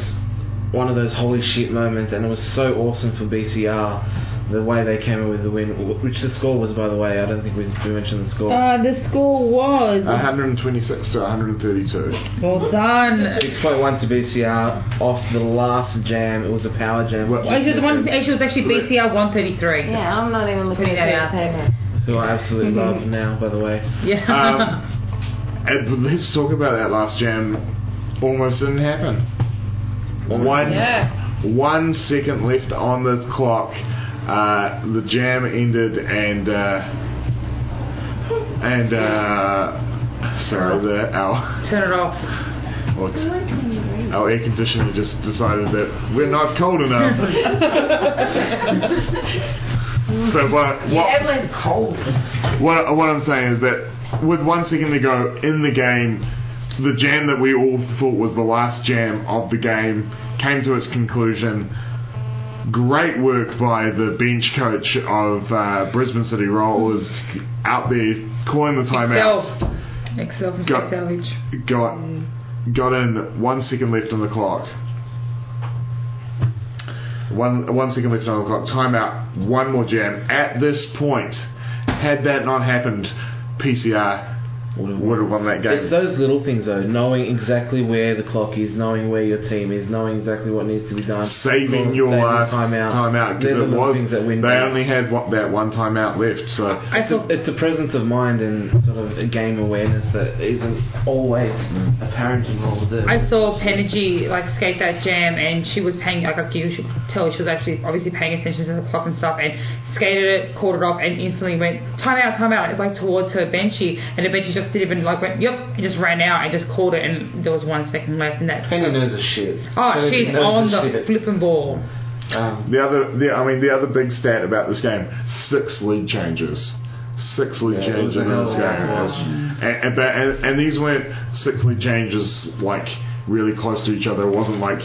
one of those holy shit moments, and it was so awesome for BCR the way they came in with the win, which the score was by the way. I don't think we, we mentioned the score. Uh, the score was 126 to 132. well done. Six point one to BCR off the last jam. It was a power jam. What- Actually, it was one. Actually, it was actually BCR 133. Yeah, I'm not even looking at that out the there. paper. Who I absolutely love now, by the way. Yeah. Um, and let's talk about that last jam. Almost didn't happen. One Yeah. one second left on the clock. Uh, the jam ended, and uh, and uh, sorry, the our Turn it off. what's, our air conditioner just decided that we're not cold enough. but what, what, Everyone's cold. what, what I'm saying is that with one second to go in the game, the jam that we all thought was the last jam of the game came to its conclusion. Great work by the bench coach of uh, Brisbane City Rollers out there calling the timeout. Excel. Excel from Go. Salvage. Got got in one second left on the clock. One one second left on the clock. Timeout. One more jam. At this point, had that not happened, PCR would have won that game. It's those little things though, knowing exactly where the clock is, knowing where your team is, knowing exactly what needs to be done. saving Saving your last timeout. timeout They're because it was things that win they games. only had what, that one timeout left. So I It's a, thought it's a presence of mind and sort of a game awareness that isn't always apparent in what we'll do. I saw Penergy like skate that jam, and she was paying like you should tell she was actually obviously paying attention to the clock and stuff, and skated it, called it off, and instantly went time out, time out, like towards her benchy, and the benchy just didn't even like went yep, and just ran out and just called it, and there was one second left, and that. Penny knows a shit. Oh, Penny she's knows on the shit. flipping ball. Um, the other, the, I mean, the other big stat about this game: six lead changes. Six lead Yeah, changes in this game, lot to watch. and, and, and, and these weren't six lead changes like really close to each other. It wasn't like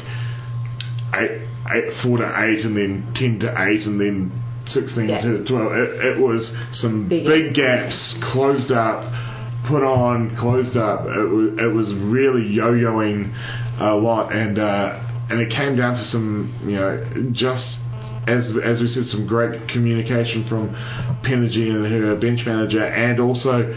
eight, eight, four to eight, and then ten to eight, and then sixteen Yeah. to twelve. It, it was some Big big, gaps, closed up, put on, closed up. It was, it was really yo-yoing a lot, and uh, and it came down to some, you know, just as as we said, some great communication from Penergy and her bench manager, and also.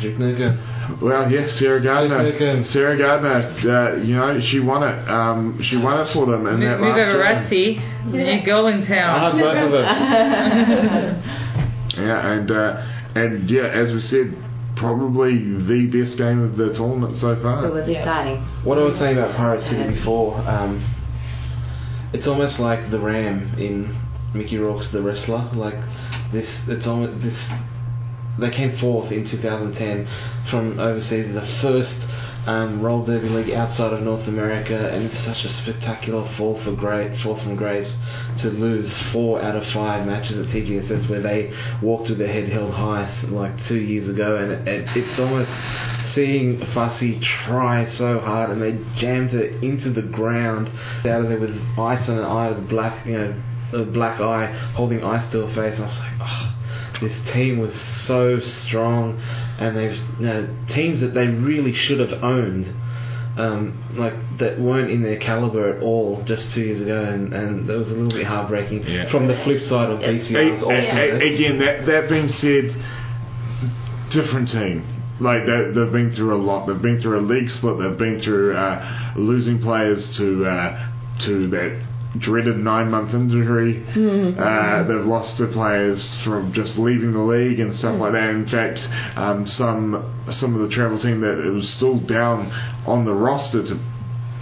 Jake Nuka. Well, yes, Sarah Gardner. Sarah Gardner, uh, you know, she won it. Um, she won it for them in Move, that move last over, game. Ratsy. The new girl in I town. had both of them. Yeah, and uh, and yeah, as we said, probably the best game of the tournament so far. It far. was exciting. What I was saying about Pirate City before, um, it's almost like the Ram in Mickey Rourke's The Wrestler. Like this, it's almost this. They came fourth in 2010 from overseas, the first um, roll derby league outside of North America, and it's such a spectacular fall for great, fourth from grace to lose four out of five matches at TGSS where they walked with their head held high like two years ago, and it, it, it's almost seeing Fussy try so hard and they jammed it into the ground out of there with ice on an eye, black, you know, a black eye holding ice to her face. I was like, oh, this team was so strong, and they've you know, teams that they really should have owned. um, like that weren't in their caliber at all just two years ago, and, and that was a little bit heartbreaking. Yeah. From the flip side of A- BCR's a- awesomeness. a- again, that that being said, different team. Like they, they've been through a lot. They've been through a league split. They've been through uh, losing players to uh, to that dreaded nine month injury. Uh, they've lost their players from just leaving the league and stuff like that. In fact, um, some some of the travel team that it was still down on the roster to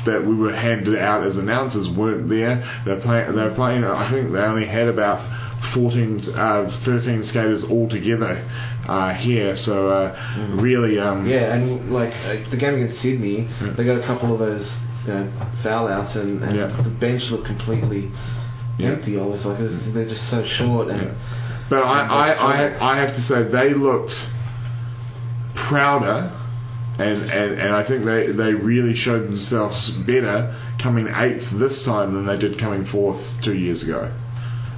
that we were handed out as announcers weren't there. They're playing. They're playing. I think they only had about 14, uh, 13 skaters altogether uh, here. So uh, really, um, Yeah, and like uh, the game against Sydney, they got a couple of those you know, foul outs, and, and Yeah. the bench looked completely Yeah. empty. Almost like they're just so short. And But I, I, I, I have to say they looked prouder, and, and, and I think they, they really showed themselves better coming eighth this time than they did coming fourth two years ago.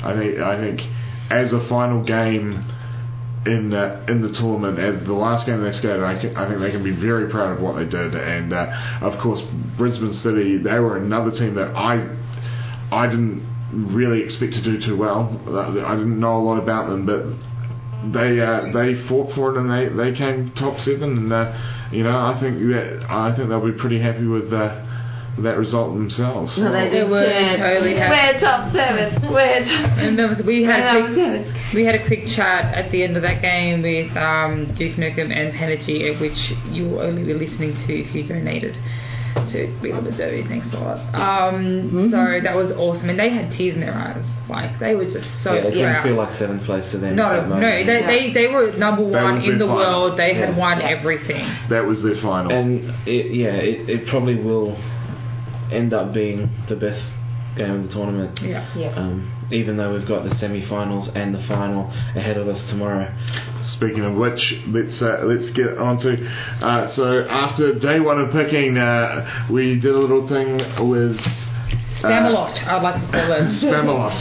I think I think as a final game in the in the tournament, as the last game they skated, I, can, I think they can be very proud of what they did. And uh, of course, Brisbane City, they were another team that I I didn't really expect to do too well. Uh, I didn't know a lot about them, but they uh, they fought for it and they, they came top seven. And uh, you know, I think that I think they'll be pretty happy with uh, that result themselves. No, they They just were totally happy. We're top seven. We're top And was, we had Yeah, a quick, we had a quick chat at the end of that game with um, Duke Nukem and Penergy, which you will only be listening to if you donated to Viva La Derby. Thanks a lot. Um, Mm-hmm. So that was awesome, and they had tears in their eyes. Like they were just so yeah, it didn't feel like seventh place to them. no, no, moment. they, they they were number one in the final. world. They had won everything. That was their final. And it, yeah, it, it probably will end up being the best game of the tournament. Yeah. Yeah. Um, even though we've got the semi-finals and the final ahead of us tomorrow. Speaking of which, let's uh, let's get on to. Uh, so after day one of picking, uh, we did a little thing with Spamalot, I'd like to call it. Spamalot,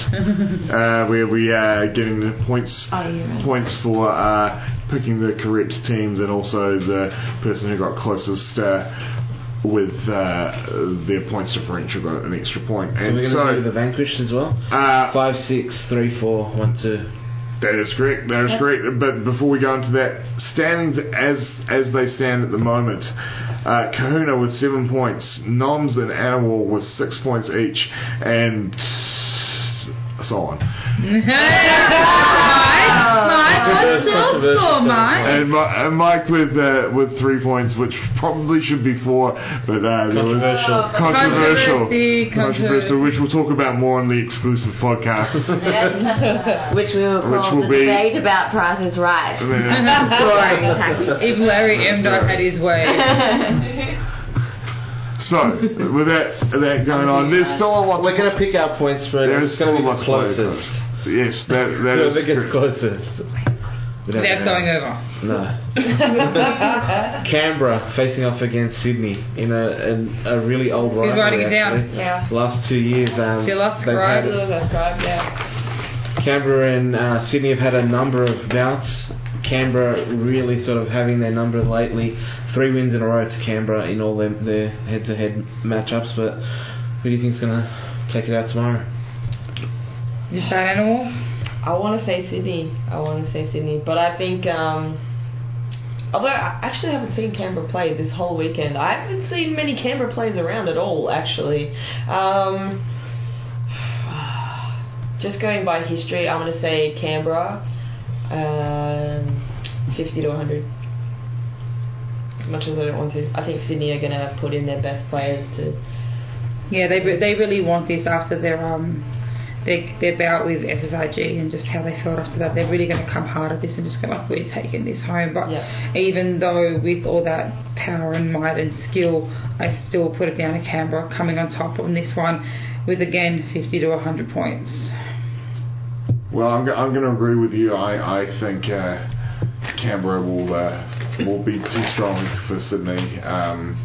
uh, where we are getting the points Oh, you're points for uh, picking the correct teams and also the person who got closest. With uh, their points differential got an extra point, So and we're so, going to do the vanquished as well. uh, Five, six, three, four, one, two. That is correct. That is correct. But before we go into that, standings as as they stand at the moment, uh, Kahuna with seven points, Noms and Animal with six points each, and so on. Mike, Mike, what's your Controversial score, Mike? And, Mi- and Mike with uh, with three points, which probably should be four, but uh, there was Controversial. controversial, controversial, which we'll talk about more on the exclusive podcast. Which we will Which call will the be- debate about Price is Right. And then- If Larry M. Dot had his way. so with that that going on, there's still a lot. We're going to pick our point spread. There's It's going to be still a the lot to play closest. for. Yes, that that is Whoever gets correct. closest. We Without going over. No. Canberra facing off against Sydney in a in a really old Who's rivalry. writing it down? Yeah. Last two years, um, Philip, they've right? had That's right. Yeah. Canberra and uh, Sydney have had a number of bouts. Canberra really sort of having their number lately. Three wins in a row to Canberra in all their, their head-to-head matchups. But who do you think's going to take it out tomorrow? Is that animal? I want to say Sydney. I want to say Sydney, but I think. Um, although I actually haven't seen Canberra play this whole weekend, I haven't seen many Canberra players around at all. Actually, um, just going by history, I'm going to say Canberra, um, 50 to 100. As much as I don't want to, I think Sydney are going to put in their best players to. Yeah, they re- they really want this after their um their their bout with SSRG and just how they felt after that. They're really going to come hard at this and just go like we're taking this home. But Yeah. even though with all that power and might and skill, I still put it down to Canberra coming on top on this one with again 50 to 100 points. Well, I'm, go- I'm going to agree with you. I I think uh, Canberra will uh, will be too strong for Sydney. Um,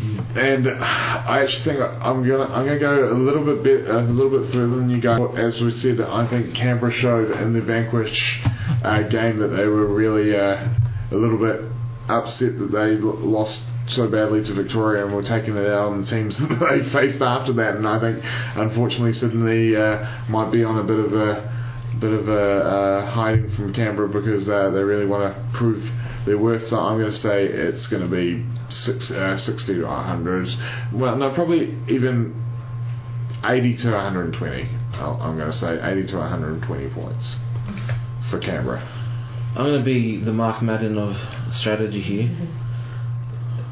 and I actually think I'm gonna I'm gonna go a little bit, bit a little bit further than you guys. As we said, I think Canberra showed in the Vanquish uh, game that they were really uh, a little bit upset that they l- lost so badly to Victoria and were taking it out on the teams that they faced after that. And I think, unfortunately, Sydney uh, might be on a bit of a bit of a uh, hiding from Canberra because uh, they really want to prove their worth. So I'm going to say it's going to be six, uh, 60 to 100. Well, no, probably even 80 to 120. I'll, I'm going to say 80 to 120 points for Canberra. I'm going to be the Mark Madden of strategy here.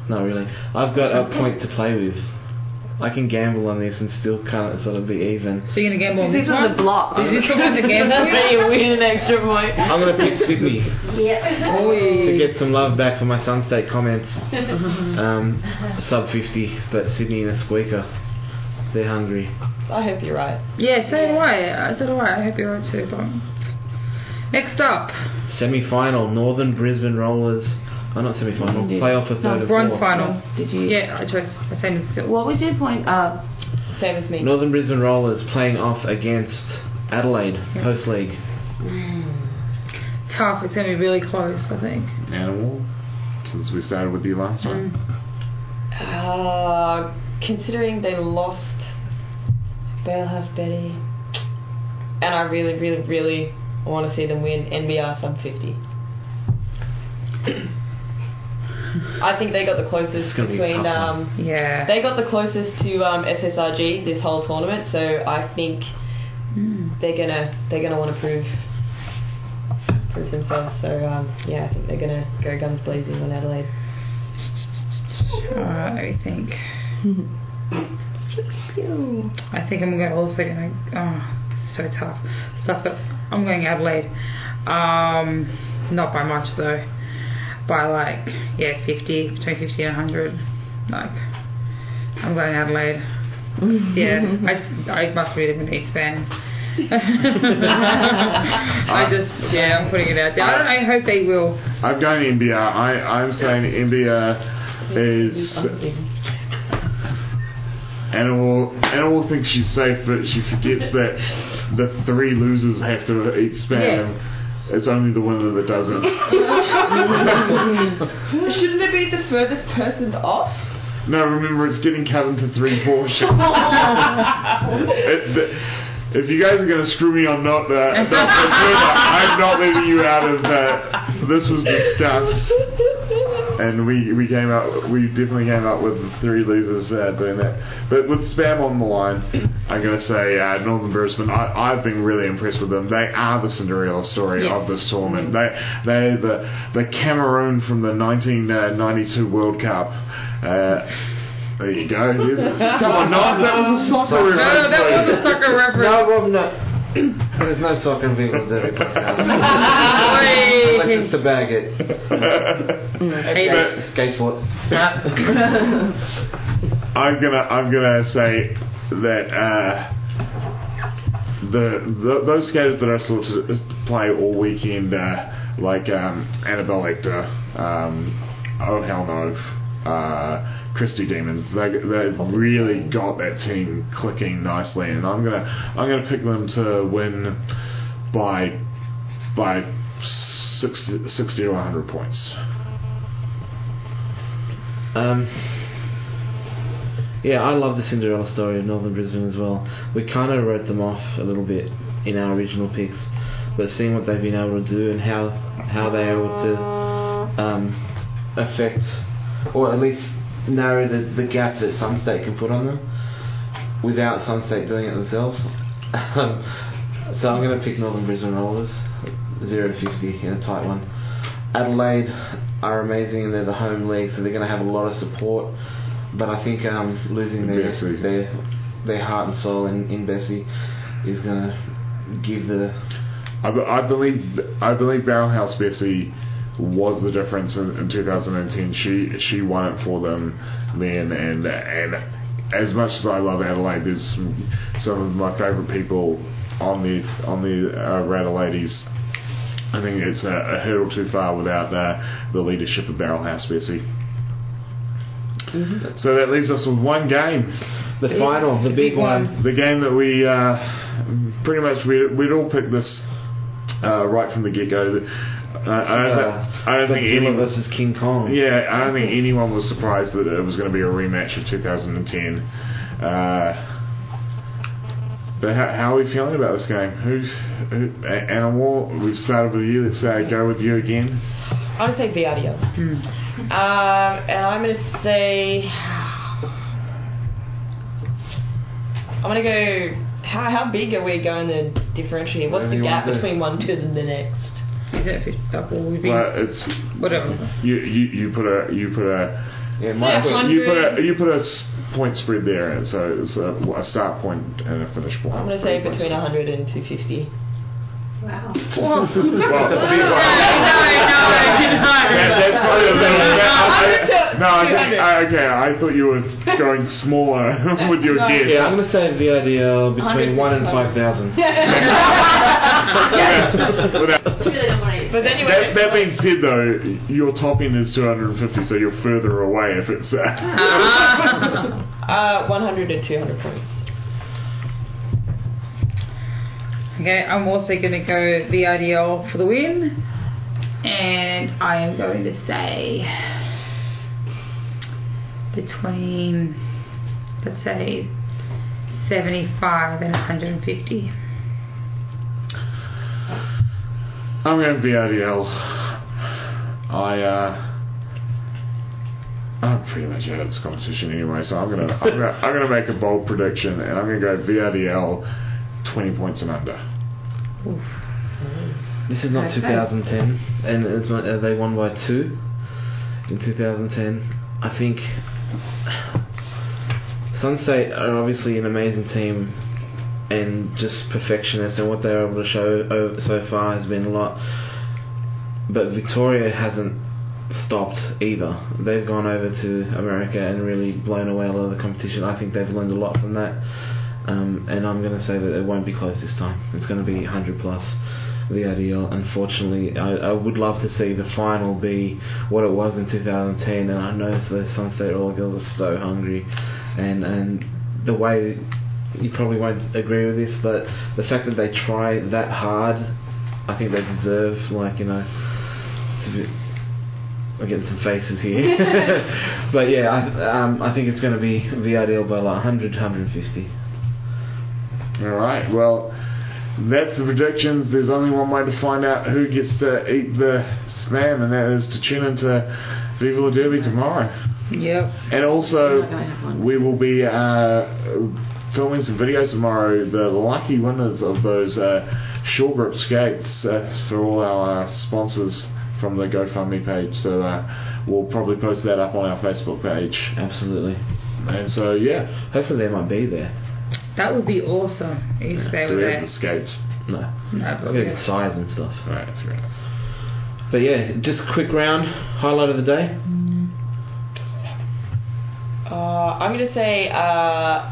Not really. I've got a point to play with. I can gamble on this and still can't sort of be even. So you're gonna gamble on This this is one? the block. Is this the one to gamble with? you win an extra point. I'm going to pick Sydney Yeah. to get some love back for my Sun State comments. Um, sub 50, but Sydney in a squeaker. They're hungry. I hope you're right. Yeah, so do I. So do I. I hope you're right too. But next up, Semi final, Northern Brisbane Rollers. Oh, not semi final. Playoff for third No, and bronze fourth. final. Did you? Yeah, I chose the same as Sil. What was your point? Uh, Same as me. Northern Brisbane Rollers playing off against Adelaide, host league. Tough. It's gonna be really close. I think. Animal, since we started with you last time. Uh, considering they lost Barrelhouse Betty, and I really, really, really want to see them win NBR sub 50. I think they got the closest It's gonna be a between. tough one. Um, Yeah. they got the closest to um, SSRG this whole tournament, so I think they're gonna they're gonna want to prove prove themselves. So um, yeah, I think they're gonna go guns blazing on Adelaide. Alright, let me think. I think I'm going to also going. To. Oh, so tough. Stuff it. I'm going Adelaide. Um, not by much though. By like yeah, 50 between 50 and 100. Like I'm going Adelaide. Yeah, I, s- I must be an East fan. I just yeah, I'm putting it out there. I, don't, I hope they will. I'm going India. I, I'm saying India is. Animal, Animal thinks she's safe, but she forgets that the three losers have to each spam. It's only the winner that doesn't. Shouldn't it be the furthest person off? No, remember, it's getting cut into three portions. It- if you guys are going to screw me on not, uh, not I'm not leaving you out of uh, This was discussed, and we we came out. We definitely came up with the three losers uh, doing that. But with spam on the line, I'm going to say uh, Northern Brisbane. I, I've been really impressed with them. They are the Cinderella story Yes. of this tournament. They they the the Cameroon from the 1992 World Cup. Uh, there you go. There's- Come on, no, that was a soccer No, reference. no, that was a soccer reference. No, Rob, no. There's no soccer involved every podcast. Oi. Let's to bag it. Hey, But- Gay sport. I'm gonna I'm gonna say that uh, the, the those skaters that I saw to play all weekend, uh, like um, Annabelle Lecter, um, Oh Hell No, uh, Christy Demons, they they really got that team clicking nicely, and I'm gonna I'm gonna pick them to win by by 60, 60 to 100 points. Um, yeah, I love the Cinderella story of Northern Brisbane as well. We kind of wrote them off a little bit in our original picks, but seeing what they've been able to do and how how they're able to um, affect, or at least narrow the, the gap that Sun State can put on them without Sun State doing it themselves. Um, so I'm going to pick Northern Brisbane Rollers, 0 to 50 in a tight one. Adelaide are amazing and they're the home league, so they're going to have a lot of support. But I think um, losing their, their their heart and soul in, in Bessie is going to give the I, be- I believe I believe Barrelhouse Bessie was the difference in, in 2010. She she won it for them then, and and as much as I love Adelaide, there's some, some of my favourite people on the on the uh. I think it's a, a hurdle too far without uh, the leadership of Barrelhouse Bessie. So that leaves us with one game. the final, the big one. The game that we uh, pretty much we we'd all picked this uh, right from the get go. I, I don't, thi- I don't think Godzilla anyone. versus King Kong. Yeah, I don't think anyone was surprised that it was going to be a rematch of 2010. But how, how are we feeling about this game? Who, who Animal? We've started with you. Let's uh, go with you again. I'm gonna say VRDL. Um, and I'm gonna say. I'm gonna go. How, how big are we going to differentiate? What's Whatever the gap want between one to the next? Is it 50 double? Would Well, it's whatever. you. You, you put a you put a Yeah, my Yeah, you put a you put a s- point spread there, and so it's a, a start point and a finish point. I'm gonna say between 100 and 250. Wow. Well, No, no, no, That, that's probably a little bit. I, I, no, I think, 200. I, okay. I thought you were going smaller with your No. guess. Yeah, I'm gonna say VRDL 100 between one and five thousand. Without- But then you that, that being said, though, your top end is 250, so you're further away if it's. Uh, Uh, 100 to 200 points. Okay, I'm also going to go VRDL for the win. And I am going to say between, let's say, 75 and 150. I'm going VRDL. I uh, I'm pretty much out of this competition anyway, so I'm gonna I'm gonna I'm gonna make a bold prediction, and I'm gonna go VRDL, 20 points and under. This is not Okay. 2010, and it's not, uh, they won by two in 2010. I think Sun State are obviously an amazing team and just perfectionists, and what they're able to show so far has been a lot. But Victoria hasn't stopped either. They've gone over to America and really blown away a lot of the competition. I think they've learned a lot from that. Um, and I'm going to say that it won't be close this time. It's going to be 100 plus the IDL. Unfortunately, I, I would love to see the final be what it was in 2010. And I know the Sun State Roller Girls are so hungry, and and the way you probably won't agree with this, but the fact that they try that hard, I think they deserve like you know be. I'm getting some faces here, but yeah, I, um, I think it's going to be the ideal by like 100, 150. All right. Well, that's the predictions. There's only one way to find out who gets to eat the spam, and that is to tune into Viva La Derby tomorrow. Yep. And also, I'm not gonna have one. we will be uh, filming some videos tomorrow. The lucky winners of those uh, Sure-Grip skates. That's for all our uh, sponsors from the GoFundMe page. So uh, we'll probably post that up on our Facebook page. Absolutely. And so, yeah. Hopefully they might be there. That would be awesome if they Do were we have there. the skates? No. No, I'll but get yeah. size and stuff. All right, fair enough. But yeah, just a quick round. Highlight of the day. Uh, I'm gonna say uh,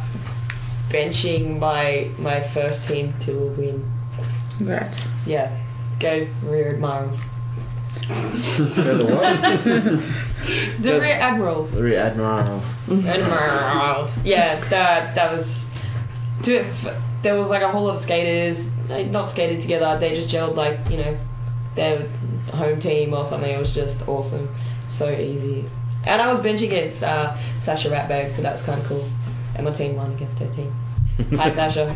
benching my my first team to a win. Congrats. Yeah, go rear admirals. The what? The rear admirals. The Rear Admirals. Admirals. Yeah, that that was. There was like a whole lot of skaters, not skated together. They just gelled like you know, their home team or something. It was just awesome, so easy. And I was benching against uh, Sasha Ratbag, so that was kind of cool. And my team won against her team. Hi, Sasha.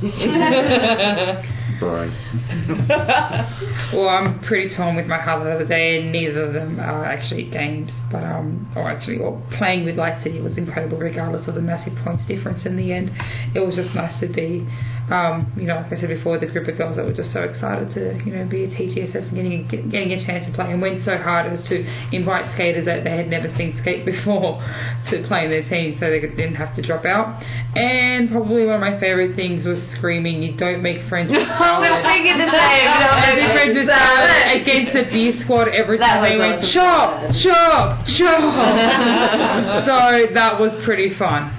Boring. Well, I'm pretty torn with my highlight the other day, and neither of them are actually games. But um, or actually, well, playing with Light City was incredible, regardless of the massive points difference in the end. It was just nice to be, um, you know, like I said before, the group of girls that were just so excited to, you know, be at TGSS and getting get, getting a chance to play, and went so hard as to invite skaters that they had never seen skate before to play in their team, so they didn't have to drop out. And probably one of my favorite things was screaming, "You don't make friends with was cowards." thinking the same. but I'm And like, different with against the beer squad every time they went chop, chop, chop. so that was pretty fun.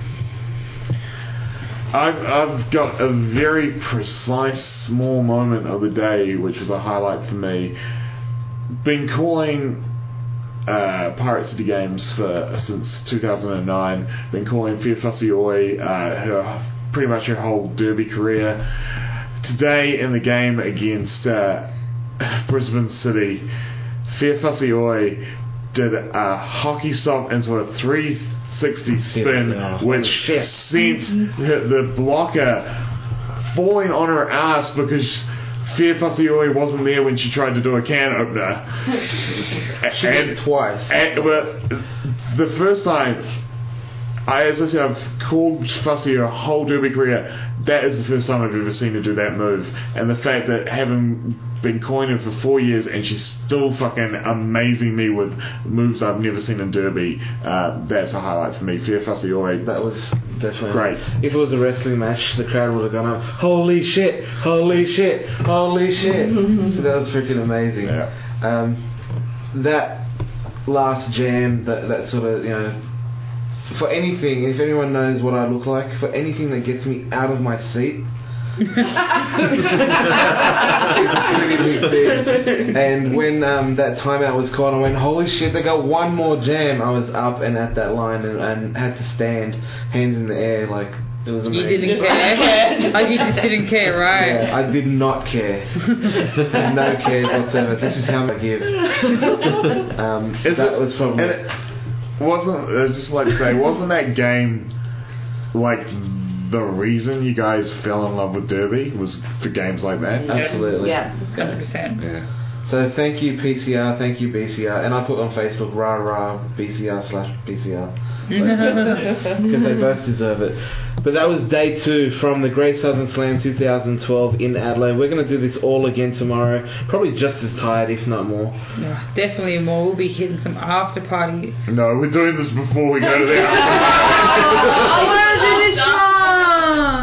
I've, I've got a very precise small moment of the day, which was a highlight for me. Been calling uh, Pirate City games for since 2009. Been calling Fair Fussy Oi uh, her pretty much her whole derby career. Today in the game against uh, Brisbane City, Fair Fussy Oi did a hockey stop into a 360 spin, Yeah. which sent mm-hmm. the, the blocker falling on her ass because Fussy Oi wasn't there when she tried to do a can opener. She did it twice. And, but the first time, I, as I said, I've called Fussy her whole derby career. That is the first time I've ever seen her do that move. And the fact that having been coining for four years and she's still fucking amazing me with moves I've never seen in derby, uh, that's a highlight for me. Fair Fussy Oi. That was definitely Great. If it was a wrestling match, the crowd would have gone up. Holy shit! Holy shit! Holy shit! so that was freaking amazing. Yeah. Um, that last jam, that that sort of you know, for anything, if anyone knows what I look like, for anything that gets me out of my seat. it's a pretty big thing. And when um, that timeout was called, I went, "Holy shit! They got one more jam." I was up and at that line and, and had to stand, hands in the air, like it was amazing. You amazing. didn't care. like you just didn't care, right? Yeah, I did not care. No cares whatsoever. This is how I give. Um, that it- was probably. And it wasn't I just like say wasn't that game like the reason you guys fell in love with Derby was for games like that? Absolutely. Yeah. Hundred percent. Yeah. So thank you PCR, thank you BCR, and I put on Facebook rah rah BCR slash PCR because they both deserve it. But that was day two from the Great Southern Slam 2012 in Adelaide. We're going to do this all again tomorrow, probably just as tired, if not more. Yeah, definitely more. We'll be hitting some after party. No, we're doing this before we go to the I want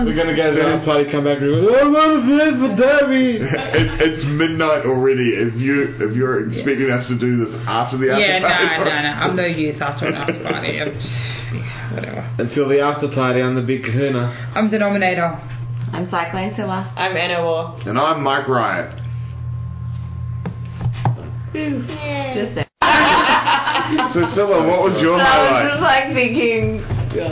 We're going to go to the after party, come back, and go, oh, what is this for Derby? it, it's midnight already. If you if you're expecting us to do this after the after party. Yeah, no, party, no, no. I'm no use after an after party. I'm, whatever. Until the after party on the big kahuna. I'm denominator. I'm Cyclone Zilla. I'm Anna War. and I'm Mike Riot. Just there. So Zilla, what was your highlight? I was just like thinking,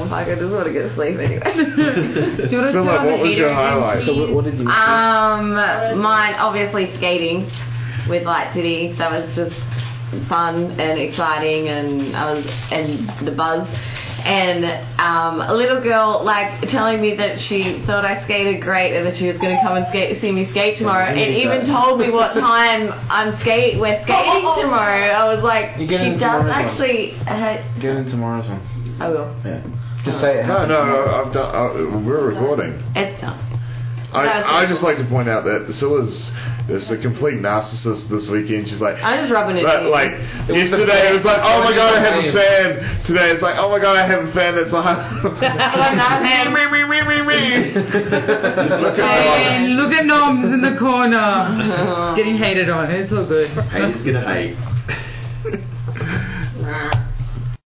fuck, I just want to get to sleep anyway. Do you want to Zilla, turn on what the was heater your again, highlight? So what, what did you miss? um, mine obviously skating with Light City. That was just fun and exciting, and I was and the buzz. And um, a little girl like telling me that she thought I skated great and that she was going to come and skate, see me skate tomorrow, and even told me what time I'm skate we're skating tomorrow. I was like, You get she does tomorrow's one. actually. Uh, Get in tomorrow's one. I will. Yeah. Just say it. No, no, no. I've done, uh, we're recording. It's done. I, I just like to point out that Zilla's is a complete narcissist this weekend. She's like, I'm just rubbing it. Like, in. like was yesterday, fan. it was like, oh my god, I have a fan. Today, it's like, oh my god, I have a fan. That's like, I'm not a fan. look at And look at Noms in the corner. Getting hated on. It's all good. Haters gonna hate.